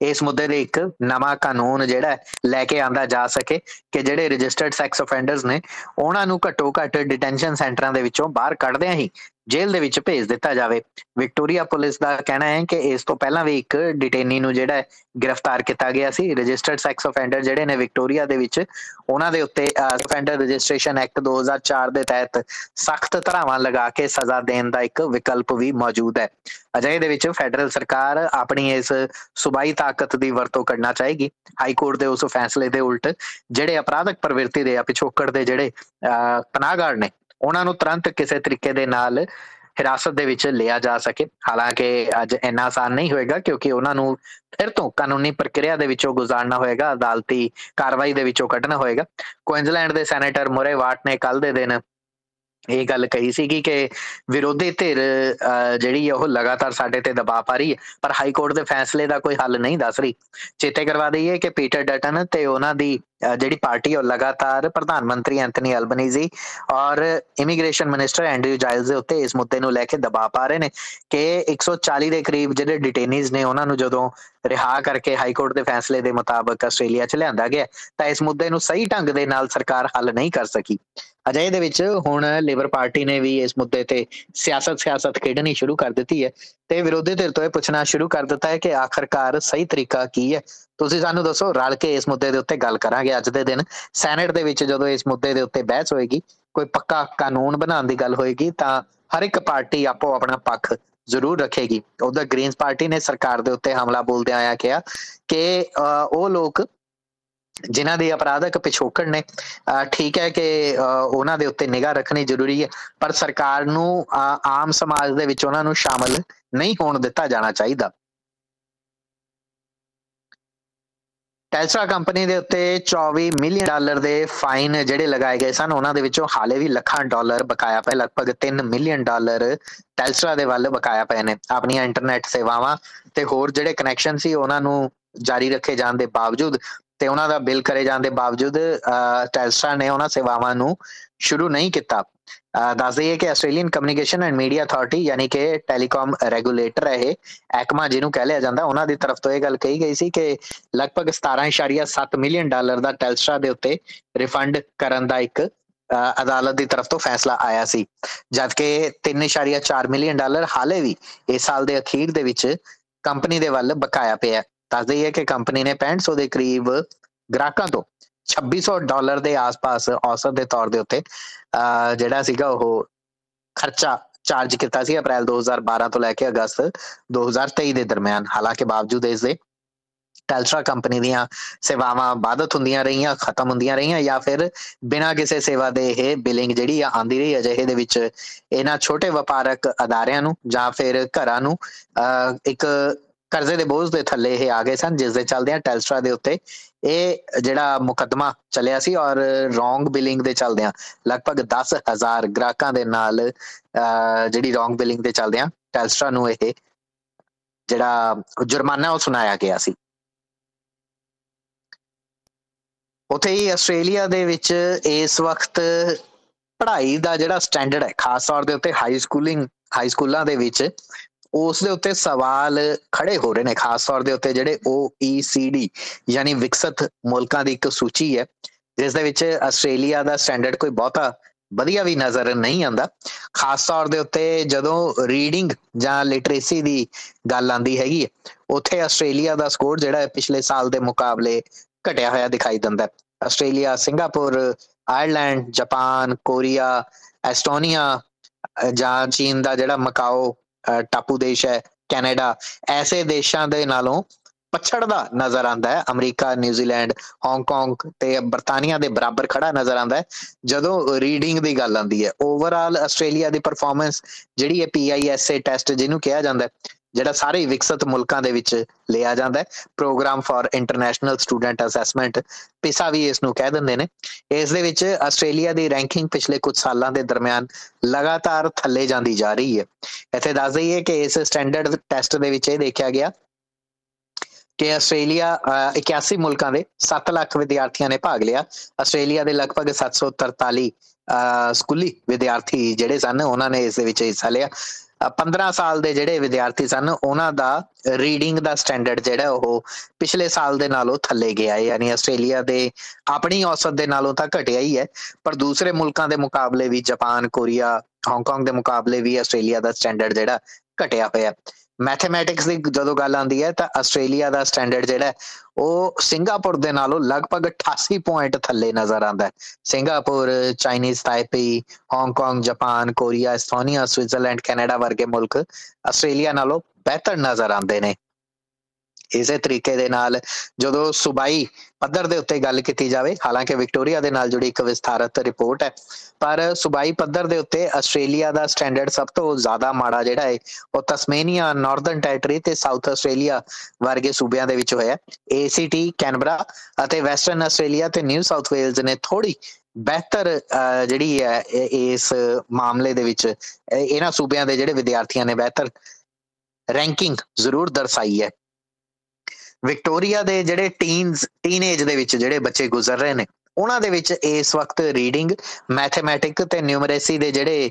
ਇਸ ਮੁੱਦੇ ਦੇ ਇੱਕ ਨਵਾਂ ਕਾਨੂੰਨ ਜਿਹੜਾ ਲੈ ਕੇ ਆਂਦਾ ਜਾ ਸਕੇ ਕਿ ਜਿਹੜੇ ਰਜਿਸਟਰਡ ਸੈਕਸ ਆਫੈਂਡਰਸ ਨੇ ਉਹਨਾਂ ਨੂੰ ਘੱਟੋ ਘੱਟ ਡਿਟੈਂਸ਼ਨ ਸੈਂਟਰਾਂ ਦੇ ਵਿੱਚੋਂ ਬਾਹਰ ਕੱਢਦਿਆਂ ਹੀ ਜੇਲ੍ਹ ਦੇ ਵਿੱਚ ਭੇਜ ਦਿੱਤਾ ਜਾਵੇ। ਵਿਕਟੋਰੀਆ ਪੁਲਿਸ ਦਾ ਕਹਿਣਾ ਹੈ ਕਿ ਇਸ ਤੋਂ ਪਹਿਲਾਂ ਵੀ ਇੱਕ ਡਿਟੇਨੀ ਨੂੰ ਜਿਹੜਾ ਗ੍ਰਿਫਤਾਰ ਕੀਤਾ ਗਿਆ ਸੀ। ਰਜਿਸਟਰਡ ਸੈਕਸ ਆਫੈਂਡਰ ਜਿਹੜੇ ਨੇ ਵਿਕਟੋਰੀਆ ਦੇ ਵਿੱਚ, ਉਹਨਾਂ ਦੇ ਉੱਤੇ ਆਫੈਂਡਰ ਰਜਿਸਟ੍ਰੇਸ਼ਨ ਐਕਟ 2004 ਦੇ ਤਹਿਤ ਸਖਤ ਧਾਰਾਵਾਂ ਲਗਾ ਕੇ ਸਜ਼ਾ ਦੇਣ ਦਾ ਇੱਕ ਵਿਕਲਪ ਵੀ ਮੌਜੂਦ ਹੈ। ਅਜਿਹੇ ਦੇ ਵਿੱਚ ਫੈਡਰਲ ਸਰਕਾਰ ਆਪਣੀ ਇਸ ਸੁਬਾਈ ਤਾਕਤ ਦੀ ਵਰਤੋਂ ਕਰਨਾ ਚਾਹੇਗੀ। ਹਾਈ ਕੋਰਟ ਦੇ ਉਸ ਫੈਸਲੇ ਦੇ ਉਲਟ ਜਿਹੜੇ ਅਪਰਾਧਕ ਪ੍ਰਵਿਰਤੀ ਦੇ ਆ, ਪਿਛੋਕੜ ਦੇ ਜਿਹੜੇ ਪਨਾਹਗਾਰ ਨੇ ਉਹਨਾਂ ਨੂੰ ਤੁਰੰਤ ਕਿਸੇ ਤਰੀਕੇ ਦੇ ਨਾਲ ਹਿਰਾਸਤ ਦੇ ਵਿੱਚ ਲਿਆ ਜਾ ਸਕੇ। ਹਾਲਾਂਕਿ ਅੱਜ ਇੰਨਾ ਆਸਾਨ ਨਹੀਂ ਹੋਏਗਾ ਕਿਉਂਕਿ ਉਹਨਾਂ ਨੂੰ ਫਿਰ ਤੋਂ ਕਾਨੂੰਨੀ ਪ੍ਰਕਿਰਿਆ ਦੇ ਵਿੱਚੋਂ ਗੁਜ਼ਾਰਨਾ ਹੋਏਗਾ, ਅਦਾਲਤੀ ਕਾਰਵਾਈ ਦੇ ਵਿੱਚੋਂ ਕੱਢਣਾ ਹੋਏਗਾ। ਕੁਇਨਜ਼ਲੈਂਡ ਦੇ ਸੈਨੇਟਰ ਮੋਰੇ ਵਾਟ ਨੇ ਕੱਲ ਦੇ ਦਿਨ ਇਹ ਗੱਲ ਕਹੀ ਸੀਗੀ ਕਿ ਵਿਰੋਧੀ ਧਿਰ ਜਿਹੜੀ ਉਹ ਲਗਾਤਾਰ ਸਾਡੇ ਤੇ ਦਬਾਅ ਪਾ ਰਹੀ ਹੈ, ਪਰ ਹਾਈ ਕੋਰਟ ਦੇ ਫੈਸਲੇ ਦਾ ਕੋਈ ਹੱਲ ਨਹੀਂ ਦੱਸ ਰਹੀ। ਚੇਤੇ ਕਰਵਾ ਦਈਏ ਕਿ ਪੀਟਰ ਡਟਨ ਤੇ ਉਹਨਾਂ ਦੀ ਜਿਹੜੀ ਪਾਰਟੀ ਉਹ ਲਗਾਤਾਰ ਪ੍ਰਧਾਨ ਮੰਤਰੀ ਐਂਥਨੀ ਅਲਬਨੀਜ਼ੀ ਔਰ ਇਮੀਗ੍ਰੇਸ਼ਨ ਮਿਨਿਸਟਰ ਐਂਡਰਿਊ ਜਾਇਲਸ ਦੇ ਉੱਤੇ ਇਸ ਮੁੱਦੇ ਨੂੰ ਲੈ ਕੇ ਦਬਾਅ ਪਾ ਰਹੇ ਨੇ ਕਿ 140 ਦੇ ਕਰੀਬ ਜਿਹੜੇ ਡਿਟੇਨੀਜ਼ ਨੇ ਉਹਨਾਂ ਨੂੰ ਜਦੋਂ ਰਿਹਾ ਕਰਕੇ ਹਾਈ ਕੋਰਟ ਦੇ ਫੈਸਲੇ ਦੇ ਮੁਤਾਬਕ ਆਸਟ੍ਰੇਲੀਆ 'ਚ ਲਿਆਂਦਾ ਗਿਆ ਤਾਂ ਇਸ ਮੁੱਦੇ ਨੂੰ ਸਹੀ ਢੰਗ ਦੇ ਨਾਲ ਸਰਕਾਰ ਹੱਲ ਨਹੀਂ ਕਰ ਸਕੀ। ਅਜੇ ਦੇ ਵਿੱਚ ਹੁਣ ਲੇਬਰ ਪਾਰਟੀ ਨੇ ਵੀ ਇਸ ਮੁੱਦੇ ਤੇ ਸਿਆਸਤ ਸਿਆਸਤ ਖੇਡਣੀ ਸ਼ੁਰੂ ਕਰ ਦਿੱਤੀ ਹੈ ਤੇ ਵਿਰੋਧੀ ਧਿਰ ਤੋਂ ਇਹ ਪੁੱਛਣਾ ਸ਼ੁਰੂ ਕਰ ਦਿੱਤਾ ਹੈ ਕਿ ਆਖਰਕਾਰ ਸਹੀ ਤਰੀਕਾ ਕੀ ਹੈ। ਤੁਸੀਂ ਸਾਨੂੰ ਦੱਸੋ, ਰਲ ਕੇ ਇਸ ਮੁੱਦੇ ਦੇ ਉੱਤੇ ਗੱਲ ਕਰਾਂਗੇ ਅੱਜ ਦੇ ਦਿਨ। ਸੈਨੇਟ ਦੇ ਵਿੱਚ ਜਦੋਂ ਇਸ ਮੁੱਦੇ ਦੇ ਉੱਤੇ ਬਹਿਸ ਹੋਏਗੀ, ਕੋਈ ਪੱਕਾ ਕਾਨੂੰਨ ਬਣਾਉਣ ਦੀ ਗੱਲ ਹੋਏਗੀ, ਤਾਂ ਹਰ ਇੱਕ ਪਾਰਟੀ ਆਪੋ ਆਪਣਾ ਪੱਖ ਜ਼ਰੂਰ ਰੱਖੇਗੀ। ਉਹਦਾ ਗ੍ਰੀਨਸ ਪਾਰਟੀ ਨੇ ਸਰਕਾਰ ਦੇ ਉੱਤੇ ਹਮਲਾ ਬੋਲਦੇ ਆਇਆ ਕਿਹਾ ਕਿ ਉਹ ਲੋਕ ਜਿਨ੍ਹਾਂ ਦੇ ਅਪਰਾਧਕ ਪਿਛੋਕੜ ਨੇ ਠੀਕ ਹੈ ਕਿ ਉਹਨਾਂ ਦੇ ਉੱਤੇ ਨਿਗਾਹ ਰੱਖਣੀ ਜ਼ਰੂਰੀ ਹੈ, ਪਰ ਸਰਕਾਰ ਨੂੰ ਆਮ ਸਮਾਜ ਦੇ ਵਿੱਚ ਉਹਨਾਂ ਨੂੰ ਸ਼ਾਮਲ ਨਹੀਂ ਹੋਣ ਦਿੱਤਾ ਜਾਣਾ ਚਾਹੀਦਾ। ਟੈਸਲਾ ਕੰਪਨੀ ਦੇ ਉੱਤੇ 24 ਮਿਲੀਅਨ ਡਾਲਰ ਦੇ ਫਾਈਨ ਜਿਹੜੇ ਲਗਾਏ ਗਏ ਸਨ, ਉਹਨਾਂ ਦੇ ਵਿੱਚੋਂ ਹਾਲੇ ਵੀ ਲੱਖਾਂ ਡਾਲਰ ਬਕਾਇਆ ਪਏ, ਲਗਭਗ 3 ਮਿਲੀਅਨ ਡਾਲਰ ਟੈਸਲਾ ਦੇ ਵੱਲ ਬਕਾਇਆ ਪਏ ਨੇ। ਆਪਣੀਆਂ ਇੰਟਰਨੈਟ ਸੇਵਾਵਾਂ ਤੇ ਹੋਰ ਜਿਹੜੇ ਕਨੈਕਸ਼ਨ ਸੀ, ਉਹਨਾਂ ਨੂੰ ਜਾਰੀ ਰੱਖੇ ਜਾਣ ਦੇ ਬਾਵਜੂਦ ਤੇ ਉਹਨਾਂ ਦਾ ਬਿੱਲ ਕਰੇ ਜਾਣ ਦੇ ਬਾਵਜੂਦ ਟੈਸਲਾ ਨੇ ਉਹਨਾਂ ਸੇਵਾਵਾਂ ਨੂੰ ਸ਼ੁਰੂ ਨਹੀਂ ਕੀਤਾ। ਦੱਸ ਦਈਏ ਕਿ Australian communication and media authority ਯਾਨੀ ਕਿ ਟੈਲੀਕਾਮ ਰੈਗੂਲੇਟਰ ਹੈ ਇਹ, ਐਕਮਾ ਜਿਹਨੂੰ ਕਹਿ ਲਿਆ ਜਾਂਦਾ, ਉਹਨਾਂ ਦੀ ਤਰਫ ਤੋਂ ਇਹ ਗੱਲ ਕਹੀ ਗਈ ਸੀ ਕਿ ਲਗਭਗ 17.7 ਮਿਲੀਅਨ ਡਾਲਰ ਦਾ ਟੈਲਸਟਰਾ ਦੇ ਉੱਤੇ ਰਿਫੰਡ ਕਰਨ ਦਾ ਇੱਕ ਅਦਾਲਤ ਦੀ ਤਰਫ ਤੋਂ ਫੈਸਲਾ ਆਇਆ ਸੀ। ਜਦਕਿ 3.4 ਮਿਲੀਅਨ ਡਾਲਰ ਹਾਲੇ ਵੀ ਇਸ ਸਾਲ ਦੇ ਅਖੀਰ ਦੇ ਵਿੱਚ ਕੰਪਨੀ ਦੇ ਵੱਲ ਬਕਾਇਆ ਪਿਆ ਦੱਸ ਦਈਏ ਕਿ ਕੰਪਨੀ ਨੇ 6500 ਦੇ ਕਰੀਬ ਗ੍ਰਾਹਕਾਂ ਤੋਂ 2600 ਡਾਲਰ ਦੇ ਆਸ-ਪਾਸ ਔਸਤ ਦੇ ਤੌਰ ਦੇ ਉੱਤੇ ਜਿਹੜਾ ਸੀਗਾ ਉਹ ਖਰਚਾ ਚਾਰਜ ਕੀਤਾ ਸੀ ਅਪ੍ਰੈਲ 2012 ਤੋਂ ਲੈ ਕੇ ਅਗਸਤ 2023 ਦੇ ਦਰਮਿਆਨ। ਹਾਲਾਂਕਿ ਬਾਵਜੂਦ ਇਸ ਦੇ ਟੈਲਸਟਰਾ ਕੰਪਨੀ ਦੀਆਂ ਸੇਵਾਵਾਂ ਬਾਧਤ ਹੁੰਦੀਆਂ ਰਹੀਆਂ, ਖਤਮ ਹੁੰਦੀਆਂ ਰਹੀਆਂ ਜਾਂ ਫਿਰ ਬਿਨਾਂ ਕਿਸੇ ਸੇਵਾ ਦੇ ਇਹ ਬਿਲਿੰਗ ਜਿਹੜੀ ਆ ਆਂਦੀ ਰਹੀ, ਅਜਿਹੇ ਦੇ ਵਿੱਚ ਇਹਨਾਂ ਛੋਟੇ ਵਪਾਰਕ ਅਦਾਰਿਆਂ ਨੂੰ ਜਾਂ ਫਿਰ ਘਰਾਂ ਨੂੰ ਇੱਕ ਕਰਜ਼ੇ ਦੇ ਬੋਝ ਦੇ ਥੱਲੇ ਇਹ ਆ ਗਏ ਸਨ ਜਿਸ ਦੇ ਚੱਲਦਿਆਂ ਟੈਲਸਟਰਾ ਦੇ ਉੱਤੇ ਇਹ ਜਿਹੜਾ ਮੁਕੱਦਮਾ ਚੱਲਿਆ ਸੀ ਔਰ ਰੋਂਗ ਬਿਲਿੰਗ ਦੇ ਚੱਲਦਿਆਂ ਲਗਭਗ 10000 ਗ੍ਰਾਹਕਾਂ ਦੇ ਨਾਲ ਜਿਹੜੀ ਰੋਂਗ ਬਿਲਿੰਗ ਦੇ ਚੱਲਦਿਆਂ ਟੈਲਸਟਰਾ ਨੂੰ ਇਹ ਜਿਹੜਾ ਜੁਰਮਾਨਾ ਉਹ ਸੁਣਾਇਆ ਗਿਆ ਸੀ। ਉਥੇ ਹੀ ਆਸਟ੍ਰੇਲੀਆ ਦੇ ਵਿੱਚ ਇਸ ਵਕਤ ਪੜ੍ਹਾਈ ਦਾ ਜਿਹੜਾ ਸਟੈਂਡਰਡ ਹੈ, ਖਾਸ ਤੌਰ ਦੇ ਉੱਤੇ ਹਾਈ ਸਕੂਲਿੰਗ ਹਾਈ ਸਕੂਲਾਂ ਦੇ ਵਿੱਚ ਉਸ ਦੇ ਉੱਤੇ ਸਵਾਲ ਖੜੇ ਹੋ ਰਹੇ ਨੇ, ਖਾਸ ਤੌਰ ਦੇ ਉੱਤੇ ਜਿਹੜੇ OECD ਯਾਨੀ ਵਿਕਸਿਤ ਮੁਲਕਾਂ ਦੀ ਇੱਕ ਸੂਚੀ ਹੈ, ਜਿਸ ਦੇ ਵਿੱਚ ਆਸਟ੍ਰੇਲੀਆ ਦਾ ਸਟੈਂਡਰਡ ਕੋਈ ਬਹੁਤਾ ਵਧੀਆ ਵੀ ਨਜ਼ਰ ਨਹੀਂ ਆਉਂਦਾ। ਖਾਸ ਤੌਰ ਦੇ ਉੱਤੇ ਜਦੋਂ ਰੀਡਿੰਗ ਜਾਂ ਲਿਟਰੇਸੀ ਦੀ ਗੱਲ ਆਂਦੀ ਹੈਗੀ ਹੈ, ਉੱਥੇ ਆਸਟ੍ਰੇਲੀਆ ਦਾ ਸਕੋਰ ਜਿਹੜਾ ਹੈ ਪਿਛਲੇ ਸਾਲ ਦੇ ਮੁਕਾਬਲੇ ਘਟਿਆ ਹੋਇਆ ਦਿਖਾਈ ਦਿੰਦਾ Australia, Singapore, Ireland, Japan, Korea, Estonia ਜਾਂ ਚੀਨ ਦਾ ਜਿਹੜਾ ਮਕਾਓ ਟਾਪੂ ਦੇਸ਼ ਹੈ, ਕੈਨੇਡਾ, ਐਸੇ ਦੇਸ਼ਾਂ ਦੇ ਨਾਲੋਂ ਪਛੜਦਾ ਨਜ਼ਰ ਆਂਦਾ ਹੈ। ਅਮਰੀਕਾ ਨਿਊਜ਼ੀਲੈਂਡ ਹਾਂਗਕਾਂਗ ਤੇ ਬਰਤਾਨੀਆ ਦੇ ਬਰਾਬਰ ਖੜਾ ਨਜ਼ਰ ਆਂਦਾ ਹੈ। ਜਦੋਂ ਰੀਡਿੰਗ ਦੀ ਗੱਲ ਆਂਦੀ ਹੈ ਓਵਰਆਲ ਆਸਟ੍ਰੇਲੀਆ ਦੀ ਪਰਫਾਰਮੈਂਸ ਜਿਹੜੀ ਹੈ ਪੀਆਈਐਸਏ ਟੈਸਟ ਜਿਹਨੂੰ ਕਿਹਾ ਜਾਂਦਾ ਜਿਹੜਾ ਸਾਰੇ ਵਿਕਸਿਤ ਮੁਲਕਾਂ ਦੇ ਵਿੱਚ ਲਿਆ ਜਾਂਦਾ ਹੈ। Programme for international student assessment PISA ਵੀ ਇਸ ਨੂੰ ਕਹਿ ਦਿੰਦੇ ਨੇ। ਇਸ ਦੇ ਵਿੱਚ ਆਸਟ੍ਰੇਲੀਆ ਦੀ ਰੈਂਕਿੰਗ ਪਿਛਲੇ ਕੁਝ ਸਾਲਾਂ ਦੇ ਦਰਮਿਆਨ ਲਗਾਤਾਰ ਥੱਲੇ ਜਾਂਦੀ ਜਾ ਰਹੀ ਹੈ। ਇੱਥੇ ਦੱਸ ਦਈਏ ਕਿ ਇਸ ਸਟੈਂਡਰਡ ਟੈਸਟ ਦੇ ਵਿੱਚ ਇਹ ਦੇਖਿਆ ਗਿਆ ਕਿ ਆਸਟ੍ਰੇਲੀਆ 81 ਮੁਲਕਾਂ ਦੇ 7 ਲੱਖ ਵਿਦਿਆਰਥੀਆਂ ਨੇ ਭਾਗ ਲਿਆ। ਆਸਟ੍ਰੇਲੀਆ ਦੇ ਲਗਭਗ 743 ਸਕੂਲੀ ਵਿਦਿਆਰਥੀ ਜਿਹੜੇ ਸਨ, ਉਹਨਾਂ ਨੇ ਇਸ ਦੇ ਵਿੱਚ ਹਿੱਸਾ ਲਿਆ। 15 ਸਾਲ ਦੇ ਜਿਹੜੇ ਵਿਦਿਆਰਥੀ ਸਨ, ਉਹਨਾਂ ਦਾ ਰੀਡਿੰਗ ਦਾ ਸਟੈਂਡਰਡ ਜਿਹੜਾ ਉਹ ਪਿਛਲੇ ਸਾਲ ਦੇ ਨਾਲੋਂ ਥੱਲੇ ਗਿਆ ਹੈ, ਯਾਨੀ ਆਸਟ੍ਰੇਲੀਆ ਦੇ ਆਪਣੀ ਔਸਤ ਦੇ ਨਾਲੋਂ ਤਾਂ ਘਟਿਆ ਹੀ ਹੈ, ਪਰ ਦੂਸਰੇ ਮੁਲਕਾਂ ਦੇ ਮੁਕਾਬਲੇ ਵੀ, ਜਾਪਾਨ, ਕੋਰੀਆ, ਹਾਂਗਕਾਂਗ ਦੇ ਮੁਕਾਬਲੇ ਵੀ ਆਸਟ੍ਰੇਲੀਆ ਦਾ ਸਟੈਂਡਰਡ ਜਿਹੜਾ ਘਟਿਆ ਹੋਇਆ ਮੈਥਮੈਟਿਕਸ ਦੀ ਜਦੋਂ ਗੱਲ ਆਉਂਦੀ ਹੈ ਤਾਂ ਆਸਟ੍ਰੇਲੀਆ ਦਾ ਸਟੈਂਡਰਡ ਜਿਹੜਾ ਉਹ ਸਿੰਗਾਪੁਰ ਦੇ ਨਾਲੋਂ ਲਗਭਗ 88 ਪੁਆਇੰਟ ਥੱਲੇ ਨਜ਼ਰ ਆਉਂਦਾ ਹੈ। Singapore Chinese Taipei Hong Kong Japan Korea Estonia Switzerland Canada ਵਰਗੇ ਮੁਲਕ ਆਸਟ੍ਰੇਲੀਆ ਨਾਲੋਂ ਬਿਹਤਰ ਨਜ਼ਰ ਆਉਂਦੇ ਨੇ। ਇਸੇ ਤਰੀਕੇ ਦੇ ਨਾਲ ਜਦੋਂ ਸੁਬਾਈ ਪੱਧਰ ਦੇ ਉੱਤੇ ਗੱਲ ਕੀਤੀ ਜਾਵੇ, ਹਾਲਾਂਕਿ ਵਿਕਟੋਰੀਆ ਦੇ ਨਾਲ ਜੁੜੀ ਇੱਕ ਵਿਸਥਾਰਤ ਰਿਪੋਰਟ ਹੈ, ਪਰ ਸੁਬਾਈ ਪੱਧਰ ਦੇ ਉੱਤੇ ਆਸਟ੍ਰੇਲੀਆ ਦਾ ਸਟੈਂਡਰਡ ਸਭ ਤੋਂ ਜ਼ਿਆਦਾ ਮਾੜਾ ਜਿਹੜਾ ਹੈ, ਉਹ ਤਸਮੇਨੀਆ ਨਾਰਥਰਨ ਟੈਰੀਟਰੀ ਤੇ ਸਾਊਥ ਆਸਟ੍ਰੇਲੀਆ ਵਰਗੇ ਸੂਬਿਆਂ ਦੇ ਵਿੱਚ ਹੋਇਆ ਏਸੀਟੀ ਕੈਨਬਰਾ ਅਤੇ ਵੈਸਟਰਨ ਆਸਟ੍ਰੇਲੀਆ ਤੇ ਨਿਊ ਸਾਊਥ ਵੇਲਜ਼ ਨੇ ਥੋੜੀ ਬਿਹਤਰ ਜਿਹੜੀ ਹੈ ਇਸ ਮਾਮਲੇ ਦੇ ਵਿੱਚ ਇਹਨਾਂ ਸੂਬਿਆਂ ਦੇ ਜਿਹੜੇ ਵਿਦਿਆਰਥੀਆਂ ਨੇ ਬਿਹਤਰ ਰੈਂਕਿੰਗ ਜ਼ਰੂਰ ਦਰਸਾਈ ਹੈ। ਵਿਕਟੋਰੀਆ ਦੇ ਜਿਹੜੇ ਟੀਨਸ ਟੀਨੇਜ ਦੇ ਵਿੱਚ ਜਿਹੜੇ ਬੱਚੇ ਗੁਜ਼ਰ ਰਹੇ ਨੇ, ਉਹਨਾਂ ਦੇ ਵਿੱਚ ਇਸ ਵਕਤ ਰੀਡਿੰਗ ਮੈਥਮੈਟਿਕ ਤੇ ਨਿਊਮਰੇਸੀ ਦੇ ਜਿਹੜੇ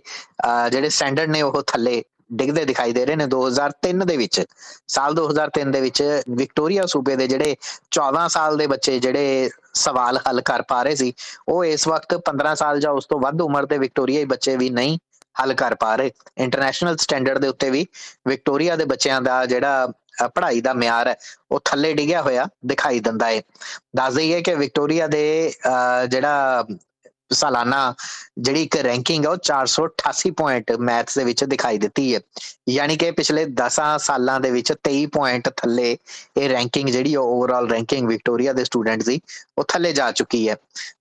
ਜਿਹੜੇ ਸਟੈਂਡਰਡ ਨੇ ਉਹ ਥੱਲੇ ਡਿੱਗਦੇ ਦਿਖਾਈ ਦੇ ਰਹੇ ਨੇ। 2003 ਦੇ ਵਿੱਚ, ਸਾਲ 2003 ਦੇ ਵਿੱਚ ਵਿਕਟੋਰੀਆ ਸੂਬੇ ਦੇ ਜਿਹੜੇ 14 ਸਾਲ ਦੇ ਬੱਚੇ ਜਿਹੜੇ ਸਵਾਲ ਹੱਲ ਕਰ ਪਾ ਰਹੇ ਸੀ, ਉਹ ਇਸ ਵਕਤ 15 ਸਾਲ ਜਾਂ ਉਸ ਤੋਂ ਵੱਧ ਉਮਰ ਦੇ ਵਿਕਟੋਰੀਆਈ ਬੱਚੇ ਵੀ ਨਹੀਂ ਹੱਲ ਕਰ ਪਾ ਰਹੇ। ਇੰਟਰਨੈਸ਼ਨਲ ਸਟੈਂਡਰਡ ਦੇ ਉੱਤੇ ਵੀ ਵਿਕਟੋਰੀਆ ਦੇ ਬੱਚਿਆਂ ਦਾ ਜਿਹੜਾ ਪੜ੍ਹਾਈ ਦਾ ਮਿਆਰ ਹੈ, ਉਹ ਥੱਲੇ ਡਿੱਗਿਆ ਹੋਇਆ ਦਿਖਾਈ ਦਿੰਦਾ ਹੈ ਦੱਸ ਦਈਏ ਕਿ ਵਿਕਟੋਰੀਆ ਦੇ ਜਿਹੜਾ ਸਾਲਾਨਾ ਜਿਹੜੀ ਇੱਕ ਰੈਂਕਿੰਗ ਹੈ ਉਹ 488 ਪੁਆਇੰਟ ਮੈਥਸ ਦੇ ਵਿੱਚ ਦਿਖਾਈ ਦਿੱਤੀ ਹੈ। ਯਾਨੀ ਕਿ ਪਿਛਲੇ 10 ਸਾਲਾਂ ਦੇ ਵਿੱਚ 23 ਪੁਆਇੰਟ ਥੱਲੇ ਇਹ ਰੈਂਕਿੰਗ ਜਿਹੜੀ ਓਵਰਆਲ ਰੈਂਕਿੰਗ ਵਿਕਟੋਰੀਆ ਦੇ ਸਟੂਡੈਂਟਸ ਦੀ, ਉਹ ਥੱਲੇ ਜਾ ਚੁੱਕੀ ਹੈ।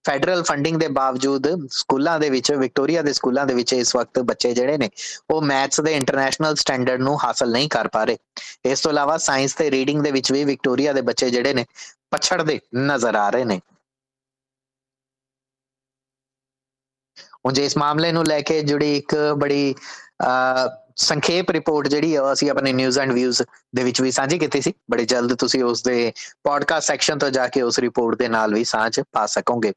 ਫੈਡਰਲ ਫੰਡਿੰਗ ਦੇ ਬਾਵਜੂਦ ਸਕੂਲਾਂ ਦੇ ਵਿੱਚ ਵਿਕਟੋਰੀਆ ਦੇ ਸਕੂਲਾਂ ਦੇ ਵਿੱਚ ਇਸ ਵਕਤ ਬੱਚੇ ਜਿਹੜੇ ਨੇ, ਉਹ ਮੈਥਸ ਦੇ ਇੰਟਰਨੈਸ਼ਨਲ ਸਟੈਂਡਰਡ ਨੂੰ ਹਾਸਲ ਨਹੀਂ ਕਰ ਪਾ ਰਹੇ। ਇਸ ਤੋਂ ਇਲਾਵਾ ਸਾਇੰਸ ਤੇ ਰੀਡਿੰਗ ਦੇ ਵਿੱਚ ਵੀ ਵਿਕਟੋਰੀਆ ਦੇ ਬੱਚੇ ਜਿਹੜੇ ਨੇ, ਪਛੜਦੇ ਨਜ਼ਰ ਆ ਰਹੇ ਨੇ। ਜੇ ਇਸ ਮਾਮਲੇ ਨੂੰ ਲੈ ਕੇ ਜੁੜੀ ਇੱਕ ਬੜੀ ਸੰਖੇਪ ਰਿਪੋਰਟ ਜਿਹੜੀ ਆ ਅਸੀਂ ਆਪਣੇ ਨਿਊਜ਼ ਐਂਡ ਵਿਊਜ਼ ਦੇ ਵਿੱਚ ਵੀ ਸਾਂਝੀ ਕੀਤੀ ਸੀ। ਬੜੇ ਜਲਦ ਤੁਸੀਂ ਉਸ ਦੇ ਪੋਡਕਾਸਟ ਸੈਕਸ਼ਨ ਤੋਂ ਜਾ ਕੇ ਉਸ ਰਿਪੋਰਟ ਦੇ ਨਾਲ ਵੀ ਸਾਂਝ ਪਾ ਸਕੋਗੇ।